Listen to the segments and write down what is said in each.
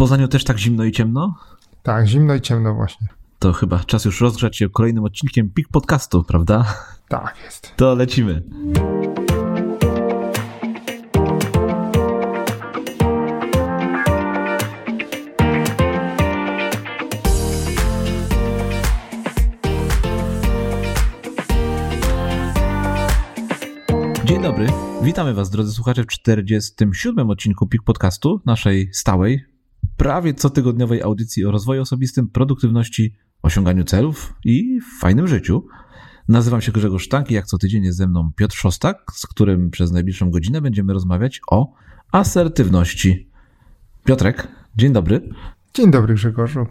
Poznaniu też tak zimno i ciemno? Tak, zimno i ciemno właśnie. To chyba czas już rozgrzać się kolejnym odcinkiem PIK Podcastu, prawda? Tak jest. To lecimy. Dzień dobry, witamy Was drodzy słuchacze w 47. odcinku PIK Podcastu, naszej stałej, prawie cotygodniowej audycji o rozwoju osobistym, produktywności, osiąganiu celów i fajnym życiu. Nazywam się Grzegorz Sztank i jak co tydzień jest ze mną Piotr Szostak, z którym przez najbliższą godzinę będziemy rozmawiać o asertywności. Piotrek, dzień dobry. Dzień dobry Grzegorzu.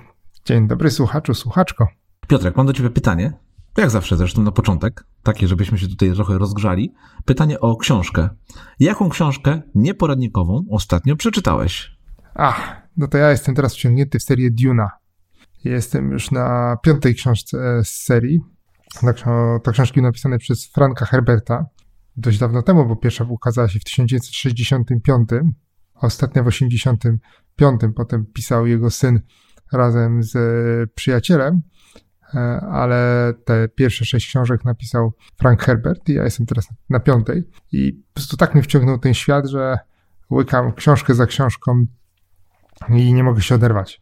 Dzień dobry słuchaczu, słuchaczko. Piotrek, mam do Ciebie pytanie. Jak zawsze zresztą na początek, takie, żebyśmy się tutaj trochę rozgrzali. Pytanie o książkę. Jaką książkę nieporadnikową ostatnio przeczytałeś? Ach, no to ja jestem teraz wciągnięty w serię Duna. Jestem już na piątej książce z serii. To książki napisane przez Franka Herberta. Dość dawno temu, bo pierwsza ukazała się w 1965, a ostatnia w 1985. Potem pisał jego syn razem z przyjacielem, ale te pierwsze sześć książek napisał Frank Herbert i ja jestem teraz na piątej. I po prostu tak mnie wciągnął ten świat, że łykam książkę za książką i nie mogę się oderwać.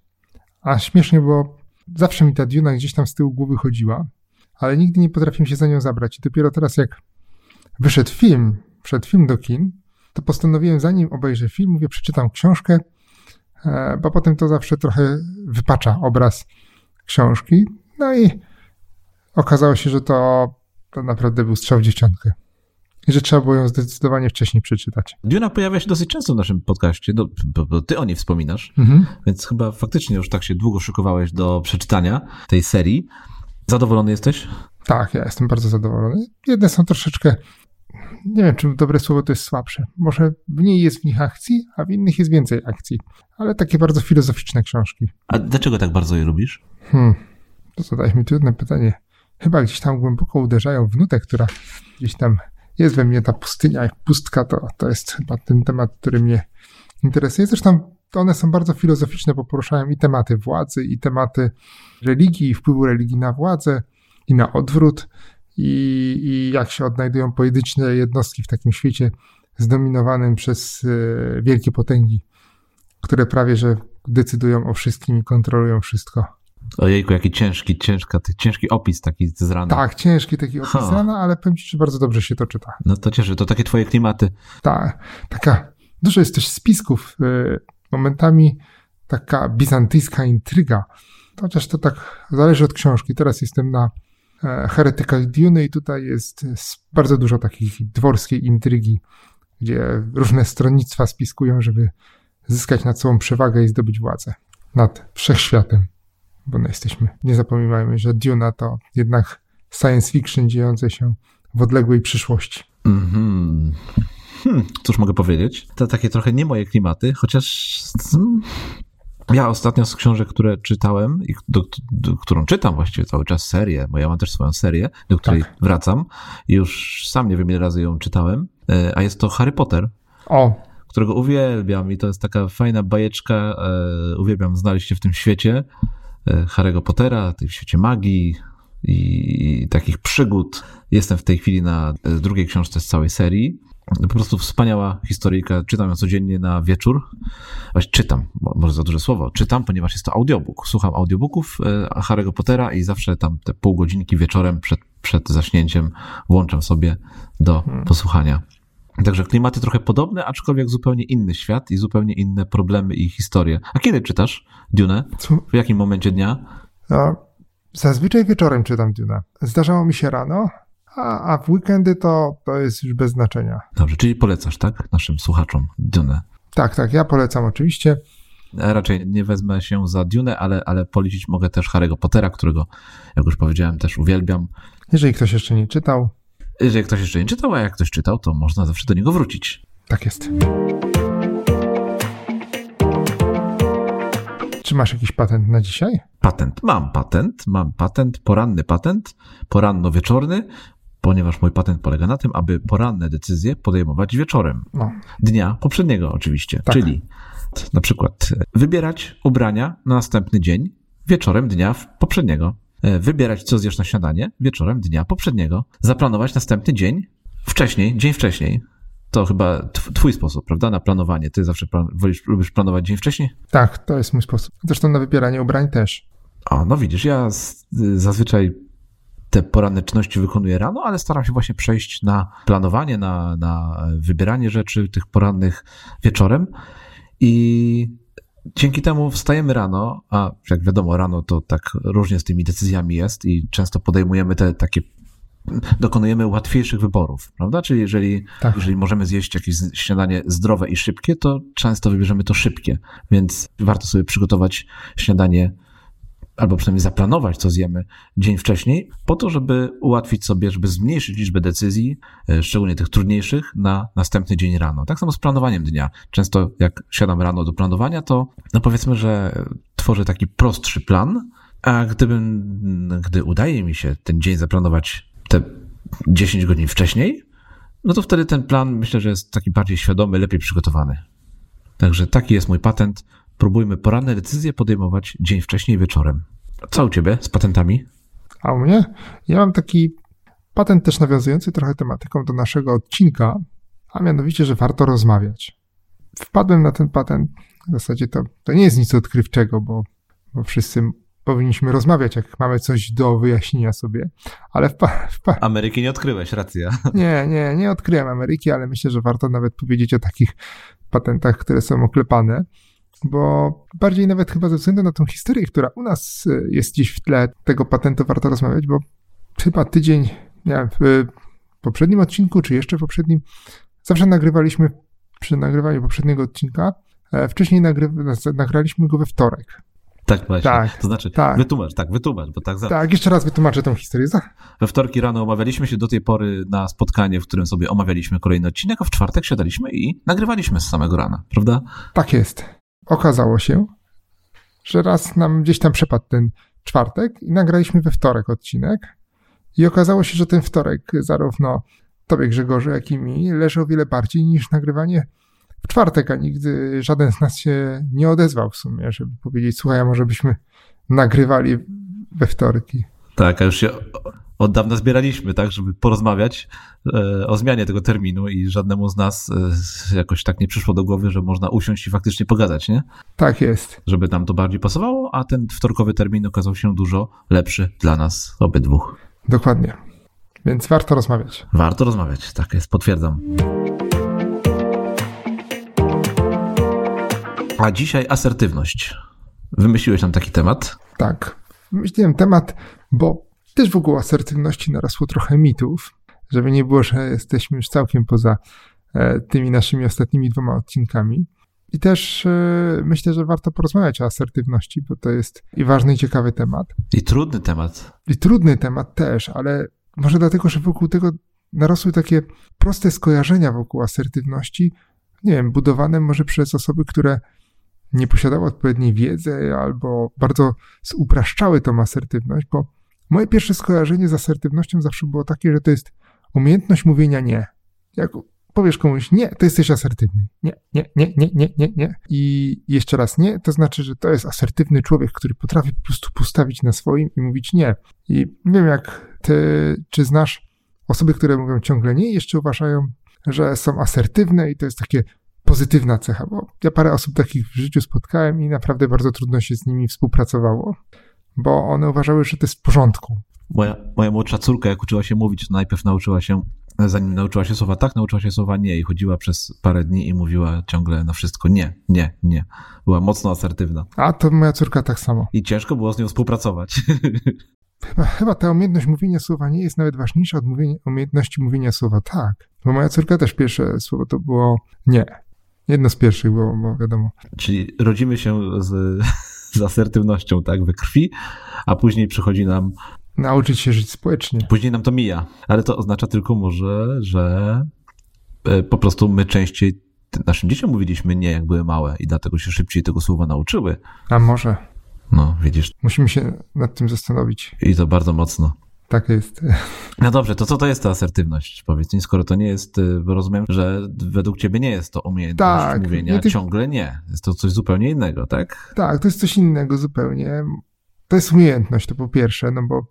A śmiesznie, bo zawsze mi ta Duna gdzieś tam z tyłu głowy chodziła, ale nigdy nie potrafiłem się za nią zabrać. I dopiero teraz, jak wyszedł film, wszedł film do kin, to postanowiłem, zanim obejrzę film, mówię, przeczytam książkę, e, bo potem to zawsze trochę wypacza obraz książki. No i okazało się, że to, to naprawdę był strzał w i że trzeba było ją zdecydowanie wcześniej przeczytać. Duna pojawia się dosyć często w naszym podcaście, no, bo, bo ty o niej wspominasz, mhm. więc chyba faktycznie już tak się długo szykowałeś do przeczytania tej serii. Zadowolony jesteś? Tak, ja jestem bardzo zadowolony. Jedne są troszeczkę, nie wiem, czy dobre słowo to jest słabsze. Może mniej jest w nich akcji, a w innych jest więcej akcji. Ale takie bardzo filozoficzne książki. A dlaczego tak bardzo je lubisz? Hmm, to zadałeś mi trudne pytanie. Chyba gdzieś tam głęboko uderzają w nutę, która gdzieś tam jest we mnie ta pustynia jak pustka, to, to jest chyba ten temat, który mnie interesuje. Zresztą one są bardzo filozoficzne, bo poruszają i tematy władzy, i tematy religii, i wpływu religii na władzę, i na odwrót, i, i jak się odnajdują pojedyncze jednostki w takim świecie zdominowanym przez e, wielkie potęgi, które prawie że decydują o wszystkim i kontrolują wszystko. Ojejku, jaki ciężki, ciężka, ciężki opis taki z rana. Tak, ciężki taki opis z rana, ale powiem ci, że bardzo dobrze się to czyta. No to cieszę, to takie twoje klimaty. Tak, taka, dużo jest też spisków, y, momentami taka bizantyjska intryga, chociaż to tak zależy od książki. Teraz jestem na e, Heretykach Dune i tutaj jest bardzo dużo takich dworskiej intrygi, gdzie różne stronnictwa spiskują, żeby zyskać nad sobą przewagę i zdobyć władzę nad wszechświatem bo no jesteśmy, nie zapominajmy, że Duna to jednak science fiction dziejące się w odległej przyszłości. Mm-hmm. Hmm, cóż mogę powiedzieć? To takie trochę nie moje klimaty, chociaż ja ostatnio z książek, które czytałem i do, do, którą czytam właściwie cały czas serię, bo ja mam też swoją serię, do której tak. wracam. Już sam nie wiem ile razy ją czytałem, e, a jest to Harry Potter. O. Którego uwielbiam i to jest taka fajna bajeczka, e, uwielbiam znaleźć się w tym świecie. E, Harry'ego Pottera, w świecie magii i takich przygód. Jestem w tej chwili na e, drugiej książce z całej serii. Po prostu wspaniała historyjka. Czytam ją codziennie na wieczór. Właśnie czytam, może za duże słowo. Czytam, ponieważ jest to audiobook. Słucham audiobooków e, Harry'ego Pottera i zawsze tam te pół godzinki wieczorem przed, przed zaśnięciem włączam sobie do hmm. posłuchania. Także klimaty trochę podobne, aczkolwiek zupełnie inny świat i zupełnie inne problemy i historie. A kiedy czytasz Dune? W jakim momencie dnia? No, zazwyczaj wieczorem czytam Dune. Zdarzało mi się rano, a, a w weekendy to, to jest już bez znaczenia. Dobrze, czyli polecasz, tak? Naszym słuchaczom Dune. Tak, tak, ja polecam oczywiście. Ja raczej nie wezmę się za Dune, ale, ale polecić mogę też Harry'ego Pottera, którego, jak już powiedziałem, też uwielbiam. Jeżeli ktoś jeszcze nie czytał, jeżeli ktoś jeszcze nie czytał, a jak ktoś czytał, to można zawsze do niego wrócić. Tak jest. Czy masz jakiś patent na dzisiaj? Patent. Mam patent. Mam patent, poranny patent, poranno-wieczorny, ponieważ mój patent polega na tym, aby poranne decyzje podejmować wieczorem. No. Dnia poprzedniego oczywiście. Tak. Czyli na przykład wybierać ubrania na następny dzień wieczorem dnia poprzedniego. E, wybierać, co zjesz na śniadanie wieczorem dnia poprzedniego. Zaplanować następny dzień wcześniej, dzień wcześniej. To chyba twój sposób, prawda, na planowanie. Ty zawsze plan wolisz, lubisz planować dzień wcześniej? Tak, to jest mój sposób. Zresztą na wybieranie ubrań też. O, no widzisz, ja zazwyczaj te poranne czynności wykonuję rano, ale staram się właśnie przejść na planowanie, na, na wybieranie rzeczy tych porannych wieczorem. I dzięki temu wstajemy rano, a jak wiadomo, rano to tak różnie z tymi decyzjami jest i często podejmujemy te takie dokonujemy łatwiejszych wyborów, prawda? Czyli jeżeli, tak. jeżeli możemy zjeść jakieś śniadanie zdrowe i szybkie, to często wybierzemy to szybkie, więc warto sobie przygotować śniadanie albo przynajmniej zaplanować, co zjemy dzień wcześniej, po to, żeby ułatwić sobie, żeby zmniejszyć liczbę decyzji, e, szczególnie tych trudniejszych, na następny dzień rano. Tak samo z planowaniem dnia. Często jak siadam rano do planowania, to no powiedzmy, że tworzę taki prostszy plan, a gdybym, gdy udaje mi się ten dzień zaplanować te 10 godzin wcześniej, no to wtedy ten plan myślę, że jest taki bardziej świadomy, lepiej przygotowany. Także taki jest mój patent. Próbujmy poranne decyzje podejmować dzień wcześniej wieczorem. Co u ciebie z patentami? A u mnie? Ja mam taki patent też nawiązujący trochę tematyką do naszego odcinka, a mianowicie, że warto rozmawiać. Wpadłem na ten patent, w zasadzie to, to nie jest nic odkrywczego, bo, bo wszyscy powinniśmy rozmawiać, jak mamy coś do wyjaśnienia sobie, ale wpa, wpa... Ameryki nie odkryłeś, racja. Nie, nie, nie odkryłem Ameryki, ale myślę, że warto nawet powiedzieć o takich patentach, które są oklepane bo bardziej nawet chyba ze względu na tą historię, która u nas y, jest gdzieś w tle tego patentu warto rozmawiać, bo chyba tydzień, nie wiem, w poprzednim odcinku, czy jeszcze w poprzednim, zawsze nagrywaliśmy przy nagrywaniu poprzedniego odcinka, e, wcześniej nagry, nagraliśmy go we wtorek. Tak, właśnie. Tak, to znaczy, tak. wytłumacz, tak, wytłumacz, bo tak za... Tak, jeszcze raz wytłumaczę tą historię. We wtorki rano omawialiśmy się do tej pory na spotkanie, w którym sobie omawialiśmy kolejny odcinek, a w czwartek siadaliśmy i nagrywaliśmy z samego rana, prawda? Tak jest okazało się, że raz nam gdzieś tam przepadł ten czwartek i nagraliśmy we wtorek odcinek. I okazało się, że ten wtorek zarówno tobie Grzegorzu, jak i mi leży o wiele bardziej niż nagrywanie w czwartek, a nigdy żaden z nas się nie odezwał w sumie, żeby powiedzieć, słuchaj, a może byśmy nagrywali we wtorki. Tak, a już się od dawna zbieraliśmy, tak, żeby porozmawiać e, o zmianie tego terminu i żadnemu z nas e, jakoś tak nie przyszło do głowy, że można usiąść i faktycznie pogadać, nie? Tak jest. Żeby nam to bardziej pasowało, a ten wtorkowy termin okazał się dużo lepszy dla nas obydwu. Dokładnie. Więc warto rozmawiać. Warto rozmawiać, tak jest, potwierdzam. A dzisiaj asertywność. Wymyśliłeś nam taki temat? Tak. Wymyśliłem temat, bo też wokół asertywności narosło trochę mitów, żeby nie było, że jesteśmy już całkiem poza e, tymi naszymi ostatnimi dwoma odcinkami. I też e, myślę, że warto porozmawiać o asertywności, bo to jest i ważny, i ciekawy temat. I trudny temat. I trudny temat też, ale może dlatego, że wokół tego narosły takie proste skojarzenia wokół asertywności, nie wiem, budowane może przez osoby, które nie posiadały odpowiedniej wiedzy albo bardzo upraszczały tą asertywność, bo Moje pierwsze skojarzenie z asertywnością zawsze było takie, że to jest umiejętność mówienia nie. Jak powiesz komuś nie, to jesteś asertywny. Nie, nie, nie, nie, nie, nie, nie. I jeszcze raz nie, to znaczy, że to jest asertywny człowiek, który potrafi po prostu postawić na swoim i mówić nie. I nie wiem, jak ty, czy znasz osoby, które mówią ciągle nie jeszcze uważają, że są asertywne i to jest takie pozytywna cecha, bo ja parę osób takich w życiu spotkałem i naprawdę bardzo trudno się z nimi współpracowało bo one uważały, że to jest w porządku. Moja, moja młodsza córka, jak uczyła się mówić, najpierw nauczyła się, zanim nauczyła się słowa tak, nauczyła się słowa nie i chodziła przez parę dni i mówiła ciągle na wszystko nie, nie, nie. Była mocno asertywna. A to moja córka tak samo. I ciężko było z nią współpracować. Chyba, chyba ta umiejętność mówienia słowa nie jest nawet ważniejsza od mówienia, umiejętności mówienia słowa tak. Bo moja córka też pierwsze słowo to było nie. Jedno z pierwszych było, bo wiadomo. Czyli rodzimy się z z asertywnością, tak, we krwi, a później przychodzi nam. Nauczyć się żyć społecznie. Później nam to mija, ale to oznacza tylko może, że e, po prostu my częściej naszym dzieciom mówiliśmy nie, jak były małe i dlatego się szybciej tego słowa nauczyły. A może. No, widzisz. Musimy się nad tym zastanowić. I to bardzo mocno. Tak jest. No dobrze, to co to jest ta asertywność? Powiedz mi, skoro to nie jest, y, bo rozumiem, że według ciebie nie jest to umiejętność Tak, mówienia, nie, ty- ciągle nie. Jest to coś zupełnie innego, tak? Tak, to jest coś innego zupełnie. To jest umiejętność, to po pierwsze, no bo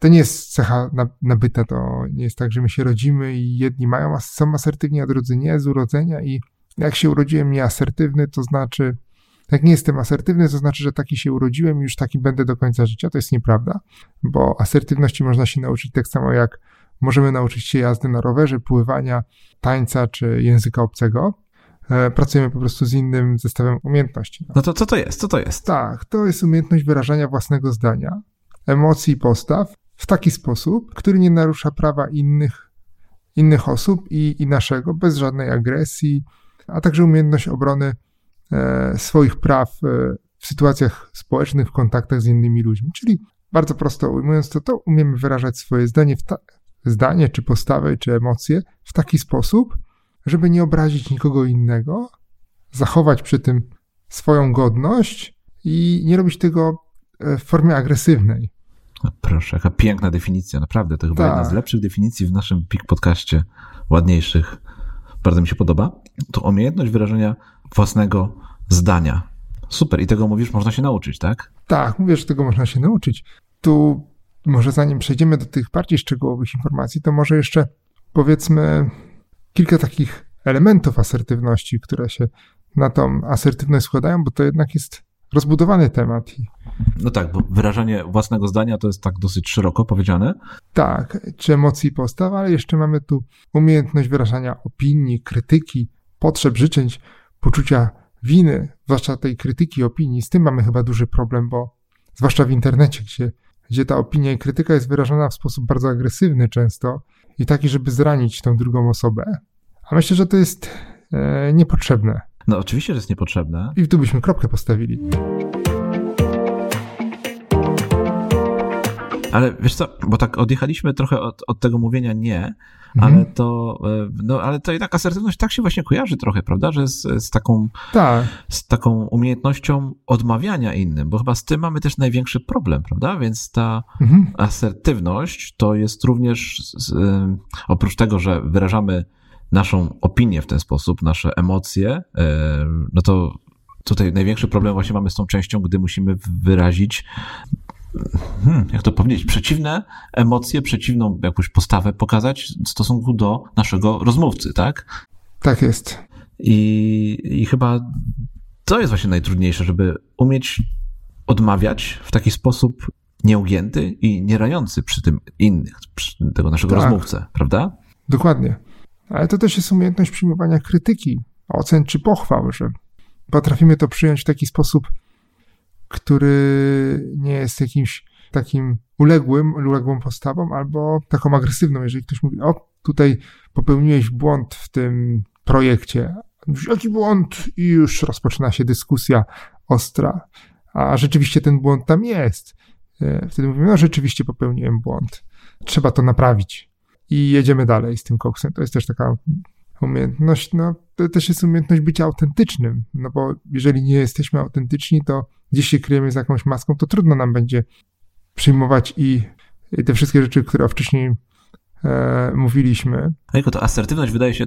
to nie jest cecha na- nabyta, to nie jest tak, że my się rodzimy i jedni mają, są asertywni, a drudzy nie z urodzenia i jak się urodziłem nieasertywny, to znaczy, jak nie jestem asertywny, to znaczy, że taki się urodziłem i już taki będę do końca życia. To jest nieprawda, bo asertywności można się nauczyć tak samo jak możemy nauczyć się jazdy na rowerze, pływania, tańca czy języka obcego. E, Pracujemy po prostu z innym zestawem umiejętności. No. No to co to jest? Co to jest? Tak, to jest umiejętność wyrażania własnego zdania, emocji i postaw w taki sposób, który nie narusza prawa innych, innych osób i, i naszego, bez żadnej agresji, a także umiejętność obrony swoich praw e, w sytuacjach społecznych, w kontaktach z innymi ludźmi. Czyli bardzo prosto ujmując to, to umiemy wyrażać swoje zdanie, ta, zdanie czy postawę, czy emocje w taki sposób, żeby nie obrazić nikogo innego, zachować przy tym swoją godność i nie robić tego e, w formie agresywnej. No proszę, jaka piękna definicja, naprawdę. To chyba Tak. jedna z lepszych definicji w naszym PIK podcaście, ładniejszych. Bardzo mi się podoba. To umiejętność wyrażenia własnego zdania. Super, i tego mówisz, można się nauczyć, tak? Tak, mówię, że tego można się nauczyć. Tu może zanim przejdziemy do tych bardziej szczegółowych informacji, to może jeszcze powiedzmy kilka takich elementów asertywności, które się na tą asertywność składają, bo to jednak jest rozbudowany temat. No tak, bo wyrażanie własnego zdania to jest tak dosyć szeroko powiedziane. tak, czy emocji i postaw, ale jeszcze mamy tu umiejętność wyrażania opinii, krytyki, potrzeb, życzeń, poczucia winy, zwłaszcza tej krytyki, opinii. Z tym mamy chyba duży problem, bo zwłaszcza w internecie, gdzie, gdzie ta opinia i krytyka jest wyrażana w sposób bardzo agresywny często i taki, żeby zranić tą drugą osobę. A myślę, że to jest e, niepotrzebne. No oczywiście, że jest niepotrzebne. I tu byśmy kropkę postawili. Ale wiesz co, bo tak odjechaliśmy trochę od, od tego mówienia nie, Mhm. ale to, e, no ale to jednak asertywność tak się właśnie kojarzy trochę, prawda, że z, z taką Tak, z taką umiejętnością odmawiania innym, bo chyba z tym mamy też największy problem, prawda? Więc ta mhm. asertywność to jest również, z, y, oprócz tego, że wyrażamy naszą opinię w ten sposób, nasze emocje, y, no to tutaj największy problem właśnie mamy z tą częścią, gdy musimy wyrazić, hmm, jak to powiedzieć, przeciwne emocje, przeciwną jakąś postawę pokazać w stosunku do naszego rozmówcy, tak? tak jest. I, I chyba to jest właśnie najtrudniejsze, żeby umieć odmawiać w taki sposób nieugięty i nie raniący przy tym innych, przy tego naszego Tak. rozmówcę, prawda? Dokładnie. Ale to też jest umiejętność przyjmowania krytyki, ocen czy pochwał, że potrafimy to przyjąć w taki sposób, który nie jest jakimś takim uległym, uległą postawą albo taką agresywną. Jeżeli ktoś mówi, o, tutaj popełniłeś błąd w tym projekcie. Jaki błąd? I już rozpoczyna się dyskusja ostra. A rzeczywiście ten błąd tam jest. E, Wtedy mówimy, no rzeczywiście popełniłem błąd. Trzeba to naprawić i jedziemy dalej z tym koksem. To jest też taka umiejętność, no to też jest umiejętność bycia autentycznym, no bo jeżeli nie jesteśmy autentyczni, to gdzieś się kryjemy z jakąś maską, to trudno nam będzie przyjmować i, i te wszystkie rzeczy, które wcześniej e, mówiliśmy. Tylko to asertywność wydaje się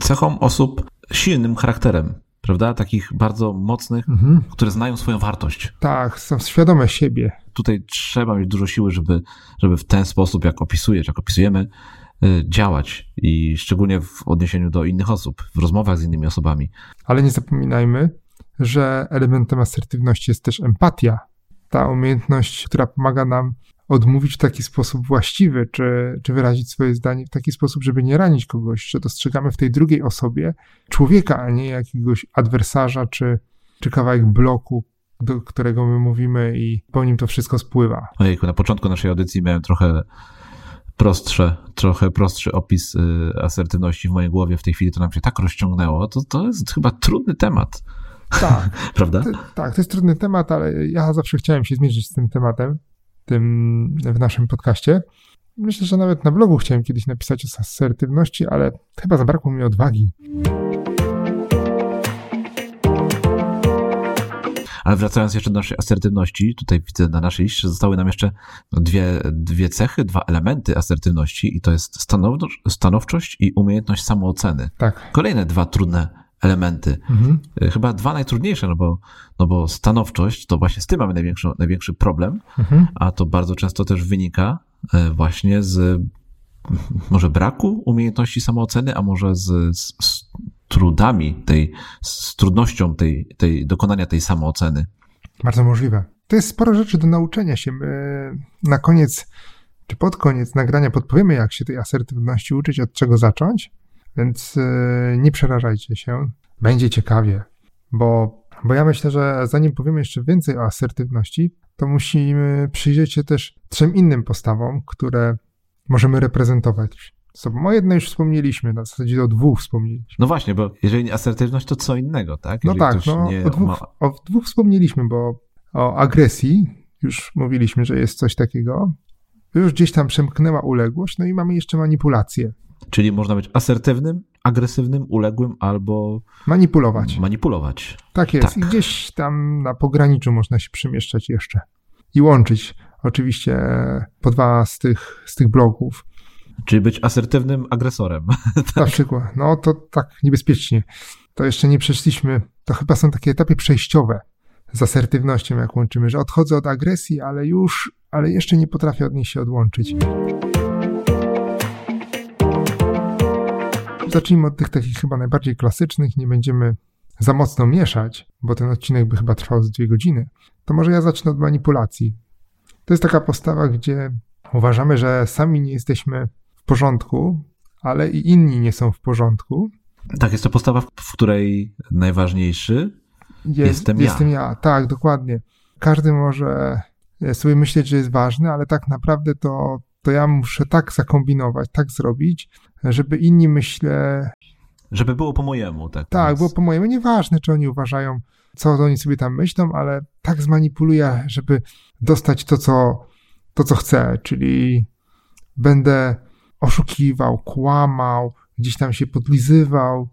cechą osób silnym charakterem, prawda? Takich bardzo mocnych, Mhm. które znają swoją wartość. Tak, są świadome siebie. Tutaj trzeba mieć dużo siły, żeby, żeby w ten sposób, jak opisujesz, jak opisujemy, działać i szczególnie w odniesieniu do innych osób, w rozmowach z innymi osobami. Ale nie zapominajmy, że elementem asertywności jest też empatia. Ta umiejętność, która pomaga nam odmówić w taki sposób właściwy, czy, czy wyrazić swoje zdanie w taki sposób, żeby nie ranić kogoś, że dostrzegamy w tej drugiej osobie człowieka, a nie jakiegoś adwersarza, czy, czy kawałek bloku, do którego my mówimy i po nim to wszystko spływa. Ojejku, na początku naszej audycji miałem trochę prostsze, trochę prostszy opis y, asertywności w mojej głowie. W tej chwili to nam się tak rozciągnęło. To, to jest chyba trudny temat, Tak, prawda? to, tak, to jest trudny temat, ale ja zawsze chciałem się zmierzyć z tym tematem tym w naszym podcaście. Myślę, że nawet na blogu chciałem kiedyś napisać o asertywności, ale chyba zabrakło mi odwagi. Ale wracając jeszcze do naszej asertywności, tutaj widzę na naszej liście zostały nam jeszcze dwie, dwie cechy, dwa elementy asertywności i to jest stanowczość i umiejętność samooceny. Tak. Kolejne dwa trudne elementy. Mhm. Chyba dwa najtrudniejsze, no bo, no bo stanowczość, to właśnie z tym mamy największy, największy problem, mhm. a to bardzo często też wynika e, właśnie z może braku umiejętności samooceny, a może z, z trudami tej, z trudnością tej, tej, dokonania tej samooceny. Bardzo możliwe. To jest sporo rzeczy do nauczenia się. My na koniec, czy pod koniec nagrania podpowiemy, jak się tej asertywności uczyć, od czego zacząć, więc e, nie przerażajcie się. Będzie ciekawie, bo, bo ja myślę, że zanim powiemy jeszcze więcej o asertywności, to musimy przyjrzeć się też trzem innym postawom, które możemy reprezentować sobą. O jednej już wspomnieliśmy, na zasadzie o dwóch wspomnieliśmy. No właśnie, bo jeżeli asertywność, to co innego, tak? No jeżeli tak, no, o, dwóch, o dwóch wspomnieliśmy, bo o agresji już mówiliśmy, że jest coś takiego. Już gdzieś tam przemknęła uległość, no i mamy jeszcze manipulację. Czyli można być asertywnym, agresywnym, uległym albo. Manipulować. Manipulować. Tak jest. Tak. I gdzieś tam na pograniczu można się przemieszczać jeszcze i łączyć oczywiście po dwa z tych, z tych bloków. Czyli być asertywnym agresorem. tak. Na przykład. No to tak niebezpiecznie. To jeszcze nie przeszliśmy. To chyba są takie etapy przejściowe z asertywnością, jak łączymy, że odchodzę od agresji, ale już, ale jeszcze nie potrafię od niej się odłączyć. Zacznijmy od tych takich chyba najbardziej klasycznych, nie będziemy za mocno mieszać, bo ten odcinek by chyba trwał z dwie godziny. To może ja zacznę od manipulacji. To jest taka postawa, gdzie uważamy, że sami nie jesteśmy porządku, ale i inni nie są w porządku. Tak, jest to postawa, w której najważniejszy jest, jestem ja. Jestem ja, tak, dokładnie. Każdy może sobie myśleć, że jest ważny, ale tak naprawdę to, to ja muszę tak zakombinować, tak zrobić, żeby inni myślę. Żeby było po mojemu, tak? Tak, więc... było po mojemu. Nieważne, czy oni uważają, co oni sobie tam myślą, ale tak zmanipuluję, żeby dostać to, co, to, co chcę, czyli będę oszukiwał, kłamał, gdzieś tam się podlizywał.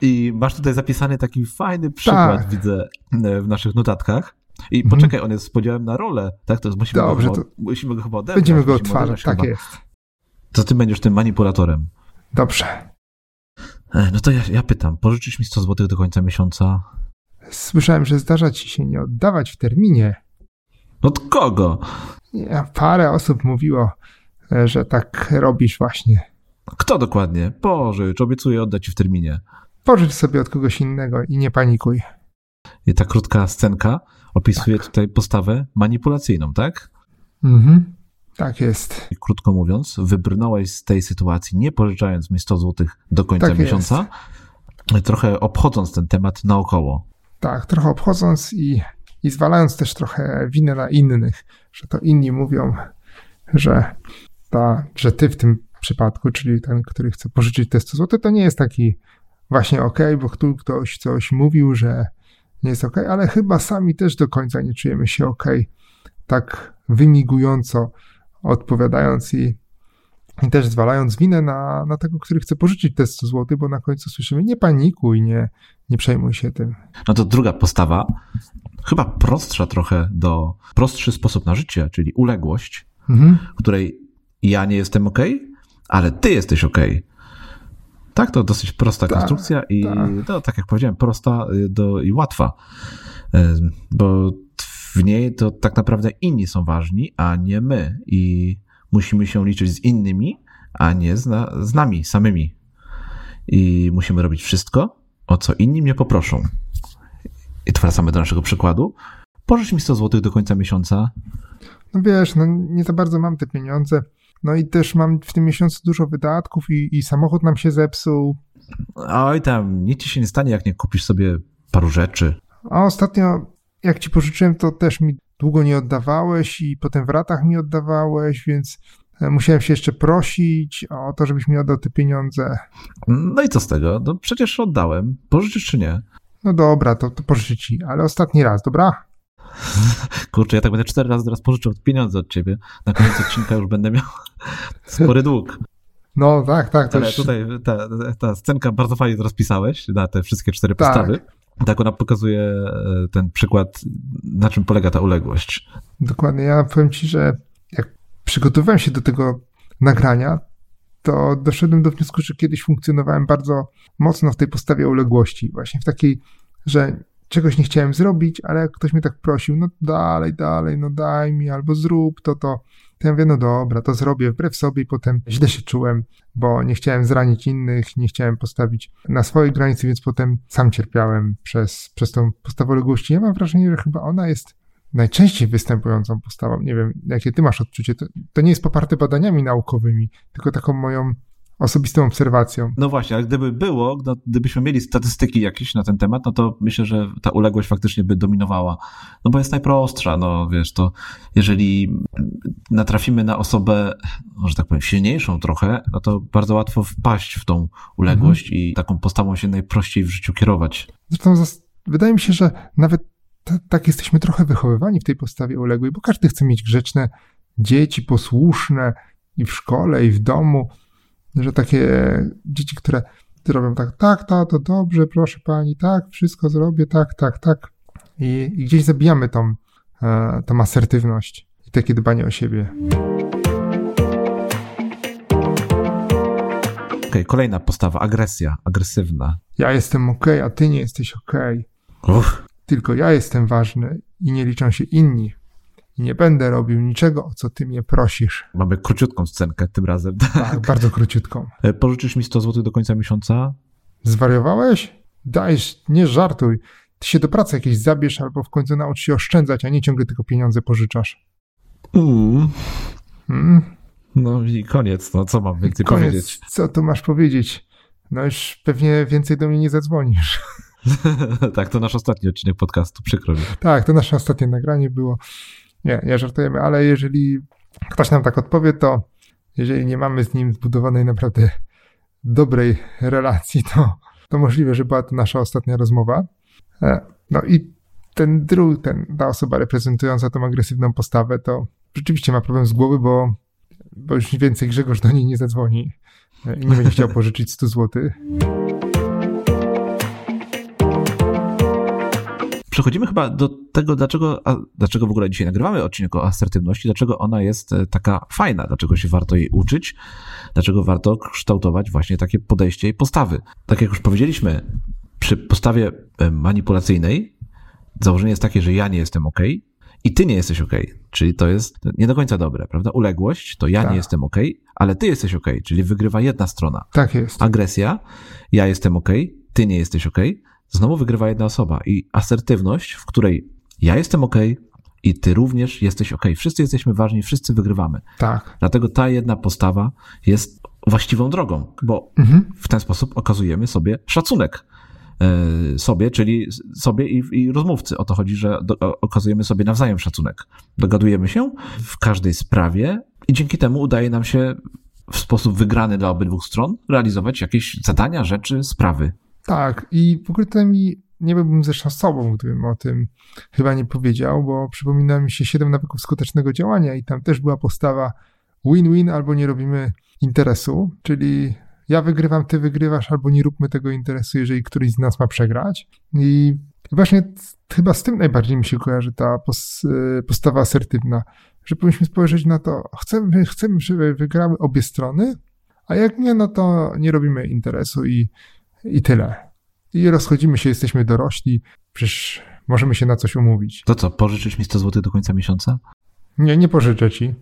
I masz tutaj zapisany taki fajny przykład, tak. widzę, e, w naszych notatkach. I mhm. poczekaj, on jest z podziałem na rolę, tak? To musimy, Dobrze, go, to musimy go chyba odebrać. Będziemy go odtwarzać, tak chyba. jest. To ty będziesz tym manipulatorem. Dobrze. E, no to ja, ja pytam, pożyczysz mi 100 zł do końca miesiąca? Słyszałem, że zdarza ci się nie oddawać w terminie. Od kogo? Ja, parę osób mówiło, że tak robisz właśnie. Kto dokładnie? Pożycz, obiecuję oddać ci w terminie. Pożycz sobie od kogoś innego i nie panikuj. I ta krótka scenka opisuje tak. tutaj postawę manipulacyjną, tak? Mhm. Tak jest. I krótko mówiąc, wybrnąłeś z tej sytuacji, nie pożyczając mi 100 zł do końca tak miesiąca, jest. trochę obchodząc ten temat naokoło. Tak, trochę obchodząc i, i zwalając też trochę winę na innych, że to inni mówią, że, ta, że ty w tym przypadku, czyli ten, który chce pożyczyć te 100 zł, to nie jest taki właśnie ok, bo tu ktoś coś mówił, że nie jest ok, ale chyba sami też do końca nie czujemy się ok, tak wymigująco odpowiadając i, i też zwalając winę na, na tego, który chce pożyczyć te 100 zł, bo na końcu słyszymy nie panikuj, nie, nie przejmuj się tym. No to druga postawa, chyba prostsza trochę do, prostszy sposób na życie, czyli uległość, mhm. której ja nie jestem ok, ale ty jesteś ok. Tak, to dosyć prosta ta, konstrukcja i ta. No, tak jak powiedziałem, prosta y, do, i łatwa, y, bo w niej to tak naprawdę inni są ważni, a nie my i musimy się liczyć z innymi, a nie z, na, z nami samymi. I musimy robić wszystko, o co inni mnie poproszą. I tu wracamy do naszego przykładu. Pożycz mi 100 zł do końca miesiąca. No wiesz, no nie za bardzo mam te pieniądze. No i też mam w tym miesiącu dużo wydatków i, i samochód nam się zepsuł. Oj tam, nic ci się nie stanie, jak nie kupisz sobie paru rzeczy. A ostatnio, jak ci pożyczyłem, to też mi długo nie oddawałeś i potem w ratach mi oddawałeś, więc e, musiałem się jeszcze prosić o to, żebyś mi oddał te pieniądze. No i co z tego? No przecież oddałem. Pożyczysz czy nie? No dobra, to, to pożyczę ci, ale ostatni raz, dobra? Kurczę, ja tak będę cztery razy teraz pożyczał pieniądze od ciebie. Na koniec odcinka już będę miał spory dług. No tak, tak. Ale już... tutaj ta, ta scenka bardzo fajnie rozpisałeś na te wszystkie cztery tak. postawy. Tak ona pokazuje e, ten przykład, na czym polega ta uległość. Dokładnie. Ja powiem ci, że jak przygotowywałem się do tego nagrania, to doszedłem do wniosku, że kiedyś funkcjonowałem bardzo mocno w tej postawie uległości. Właśnie w takiej, że czegoś nie chciałem zrobić, ale jak ktoś mnie tak prosił, no dalej, dalej, no daj mi, albo zrób to, to, to ja mówię, no dobra, to zrobię wbrew sobie i potem źle się czułem, bo nie chciałem zranić innych, nie chciałem postawić na swojej granicy, więc potem sam cierpiałem przez, przez tą postawę uległości. Ja mam wrażenie, że chyba ona jest najczęściej występującą postawą. Nie wiem, jakie ty masz odczucie. To, to nie jest poparte badaniami naukowymi, tylko taką moją osobistą obserwacją. No właśnie, ale gdyby było, no, gdybyśmy mieli statystyki jakieś na ten temat, no to myślę, że ta uległość faktycznie by dominowała. No bo jest najprostsza, no wiesz, to jeżeli natrafimy na osobę, może tak powiem, silniejszą trochę, no to bardzo łatwo wpaść w tą uległość mhm. i taką postawą się najprościej w życiu kierować. Zresztą wydaje mi się, że nawet tak jesteśmy trochę wychowywani w tej postawie uległej, bo każdy chce mieć grzeczne dzieci, posłuszne i w szkole, i w domu że takie dzieci, które robią tak, tak, to dobrze, proszę pani, tak, wszystko zrobię, tak, tak, tak. I, i gdzieś zabijamy tą, e, tą asertywność i takie dbanie o siebie. Okay, kolejna postawa, agresja, agresywna. Ja jestem ok, a ty nie jesteś ok. Tylko ja jestem ważny i nie liczą się inni nie będę robił niczego, o co ty mnie prosisz. Mamy króciutką scenkę tym razem. Tak, bardzo króciutką. E, pożyczysz mi 100 zł do końca miesiąca? Zwariowałeś? Dajesz, nie żartuj. Ty się do pracy jakieś zabierz albo w końcu naucz się oszczędzać, a nie ciągle tylko pieniądze pożyczasz. Mm. Mm. No i koniec, no co mam więcej koniec. powiedzieć? Co tu masz powiedzieć? No już pewnie więcej do mnie nie zadzwonisz. tak, to nasz ostatni odcinek podcastu, przykro mi. Tak, to nasze ostatnie nagranie było. Nie, nie żartujemy, ale jeżeli ktoś nam tak odpowie, to jeżeli nie mamy z nim zbudowanej naprawdę dobrej relacji, to, to możliwe, że była to nasza ostatnia rozmowa. E, no i ten drugi, ten, ta osoba reprezentująca tą agresywną postawę, to rzeczywiście ma problem z głowy, bo, bo już więcej Grzegorz do niej nie zadzwoni e, i nie będzie chciał pożyczyć 100 złotych. Przechodzimy chyba do tego, dlaczego, a, dlaczego w ogóle dzisiaj nagrywamy odcinek o asertywności, dlaczego ona jest e, taka fajna, dlaczego się warto jej uczyć, dlaczego warto kształtować właśnie takie podejście i postawy. Tak jak już powiedzieliśmy, przy postawie e, manipulacyjnej założenie jest takie, że ja nie jestem ok i ty nie jesteś ok, czyli to jest nie do końca dobre, prawda? Uległość to ja tak. nie jestem ok, ale ty jesteś ok, czyli wygrywa jedna strona. Tak jest. Agresja, ja jestem ok, ty nie jesteś ok, znowu wygrywa jedna osoba i asertywność, w której ja jestem ok i ty również jesteś ok. Wszyscy jesteśmy ważni, wszyscy wygrywamy. Tak. Dlatego ta jedna postawa jest właściwą drogą, bo mhm. w ten sposób okazujemy sobie szacunek e, sobie, czyli sobie i, i, rozmówcy. O to chodzi, że do, okazujemy sobie nawzajem szacunek. Dogadujemy się w każdej sprawie i dzięki temu udaje nam się w sposób wygrany dla obydwu stron realizować jakieś zadania, rzeczy, sprawy. Tak, i w ogóle to mi nie byłbym zresztą sobą, gdybym o tym chyba nie powiedział, bo przypomina mi się 7 nawyków skutecznego działania i tam też była postawa win-win albo nie robimy interesu, czyli ja wygrywam, ty wygrywasz, albo nie róbmy tego interesu, jeżeli któryś z nas ma przegrać. I właśnie chyba z tym najbardziej mi się kojarzy ta postawa asertywna, że powinniśmy spojrzeć na to, chcemy, chcemy żeby wygrały obie strony, a jak nie, no to nie robimy interesu i i tyle. I rozchodzimy się, jesteśmy dorośli, przecież możemy się na coś umówić. To co, pożyczysz mi 100 zł do końca miesiąca? Nie, nie pożyczę ci.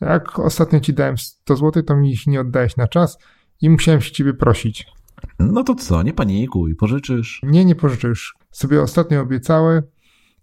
Jak ostatnio ci dałem 100 zł, to mi ich nie oddałeś na czas i musiałem się ciebie prosić. No to co, nie panikuj, pożyczysz? Nie, nie pożyczysz. Sobie ostatnio obiecałem,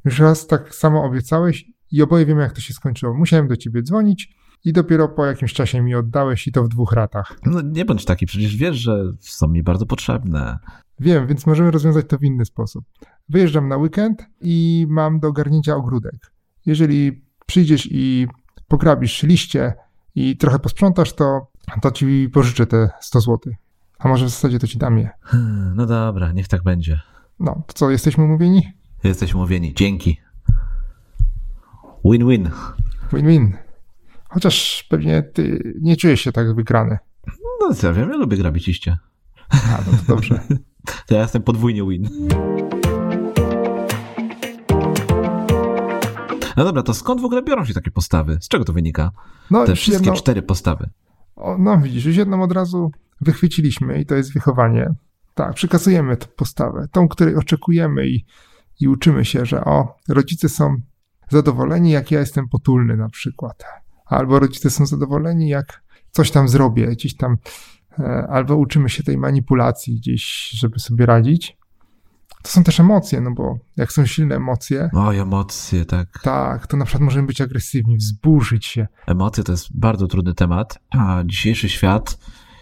już raz tak samo obiecałeś i oboje wiemy, jak to się skończyło. Musiałem do ciebie dzwonić, i dopiero po jakimś czasie mi oddałeś i to w dwóch ratach. No nie bądź taki, przecież wiesz, że są mi bardzo potrzebne. Wiem, więc możemy rozwiązać to w inny sposób. Wyjeżdżam na weekend i mam do ogarnięcia ogródek. Jeżeli przyjdziesz i pograbisz liście i trochę posprzątasz, to, to ci pożyczę te 100 zł. A może w zasadzie to ci dam je. Hmm, no dobra, niech tak będzie. No, to co, jesteśmy umówieni? Jesteśmy umówieni, dzięki. Win-win. Win-win. Chociaż pewnie ty nie czujesz się tak wygrany. No co ja wiem, ja lubię grabić iście. A, no to dobrze. to ja jestem podwójnie win. No dobra, to skąd w ogóle biorą się takie postawy? Z czego to wynika? No, Te wszystkie jedno... cztery postawy. O, no widzisz, już jedną od razu wychwyciliśmy i to jest wychowanie. Tak, przekazujemy tę postawę, tą, której oczekujemy i, i uczymy się, że o, rodzice są zadowoleni, jak ja jestem potulny na przykład. Albo rodzice są zadowoleni, jak coś tam zrobię, gdzieś tam, e, albo uczymy się tej manipulacji gdzieś, żeby sobie radzić. To są też emocje, no bo jak są silne emocje, Oj, emocje, tak. tak, to na przykład możemy być agresywni, wzburzyć się. Emocje to jest bardzo trudny temat, a dzisiejszy świat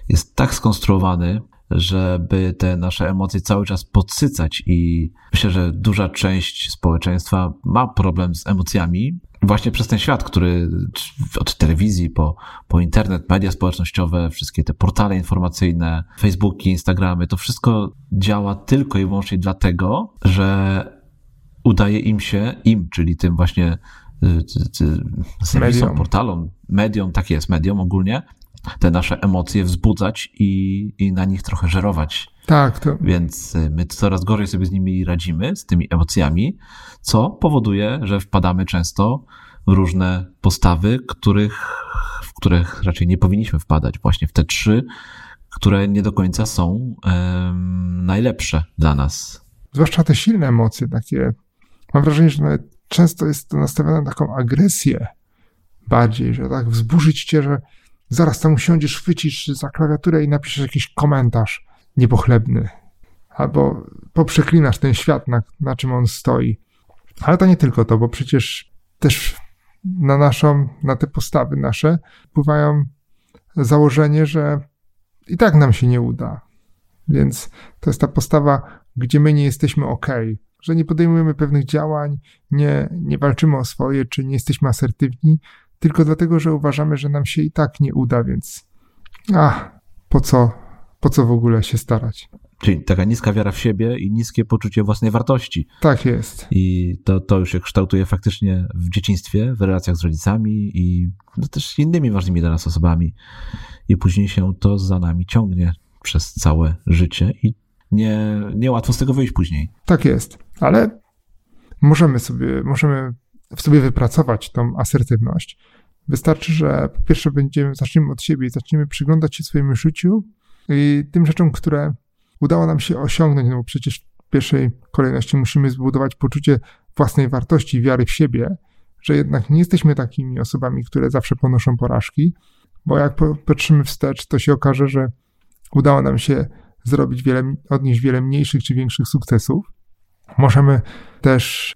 jest tak skonstruowany, żeby te nasze emocje cały czas podsycać i myślę, że duża część społeczeństwa ma problem z emocjami właśnie przez ten świat, który od telewizji po, po internet, media społecznościowe, wszystkie te portale informacyjne, Facebooki, Instagramy, to wszystko działa tylko i wyłącznie dlatego, że udaje im się, im, czyli tym właśnie y, serwisom, portalom, mediom, tak jest, mediom ogólnie, te nasze emocje wzbudzać i, i na nich trochę żerować. Tak, to Więc y, my coraz gorzej sobie z nimi radzimy, z tymi emocjami, co powoduje, że wpadamy często w różne postawy, których, w których raczej nie powinniśmy wpadać. Właśnie w te trzy, które nie do końca są em, najlepsze dla nas. zwłaszcza te silne emocje, takie, mam wrażenie, że często jest to nastawione na taką agresję bardziej, że tak wzburzyć cię, że zaraz tam usiądziesz, chwycisz za klawiaturę i napiszesz jakiś komentarz niepochlebny. Albo poprzeklinasz ten świat, na, na czym on stoi. Ale to nie tylko to, bo przecież też na naszą, na te postawy nasze wpływają założenie, że i tak nam się nie uda. Więc to jest ta postawa, gdzie my nie jesteśmy ok, że nie podejmujemy pewnych działań, nie, nie walczymy o swoje, czy nie jesteśmy asertywni, tylko dlatego, że uważamy, że nam się i tak nie uda, więc ach, po co, po co w ogóle się starać? Czyli taka niska wiara w siebie i niskie poczucie własnej wartości. Tak jest. I to, to już się kształtuje faktycznie w dzieciństwie, w relacjach z rodzicami i no, też innymi ważnymi dla nas osobami. I później się to za nami ciągnie przez całe życie i nie, niełatwo z tego wyjść później. Tak jest. Ale możemy sobie, możemy w sobie wypracować tą asertywność. Wystarczy, że po pierwsze będziemy, zaczniemy od siebie i zaczniemy przyglądać się swojemu życiu i tym rzeczom, które udało nam się osiągnąć, no bo przecież w pierwszej kolejności musimy zbudować poczucie własnej wartości wiary w siebie, że jednak nie jesteśmy takimi osobami, które zawsze ponoszą porażki, bo jak patrzymy wstecz, to się okaże, że udało nam się zrobić wiele, odnieść wiele mniejszych czy większych sukcesów. Możemy też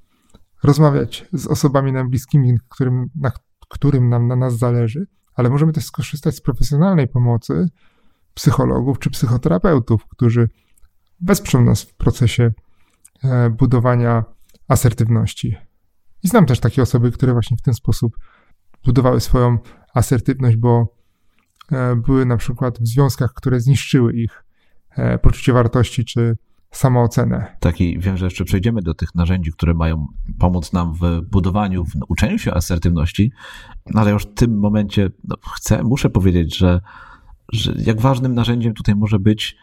rozmawiać z osobami nam bliskimi, którym, na którym nam na nas zależy, ale możemy też skorzystać z profesjonalnej pomocy psychologów czy psychoterapeutów, którzy wesprzą nas w procesie e, budowania asertywności. I znam też takie osoby, które właśnie w ten sposób budowały swoją asertywność, bo e, były na przykład w związkach, które zniszczyły ich e, poczucie wartości czy samoocenę. Taki, wiem, że jeszcze przejdziemy do tych narzędzi, które mają pomóc nam w budowaniu, w uczeniu się asertywności, no ale już w tym momencie no, chcę, muszę powiedzieć, że, że jak ważnym narzędziem tutaj może być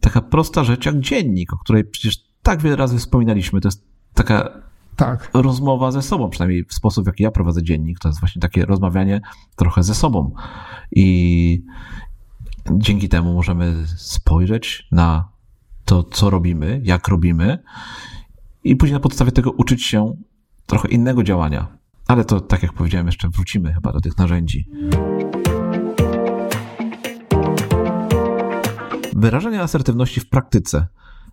taka prosta rzecz jak dziennik, o której przecież tak wiele razy wspominaliśmy. To jest taka Tak, rozmowa ze sobą, przynajmniej w sposób, w jaki ja prowadzę dziennik, to jest właśnie takie rozmawianie trochę ze sobą. I dzięki temu możemy spojrzeć na to, co robimy, jak robimy, i później na podstawie tego uczyć się trochę innego działania. Ale to, tak jak powiedziałem, jeszcze wrócimy chyba do tych narzędzi. Wyrażenie asertywności w praktyce.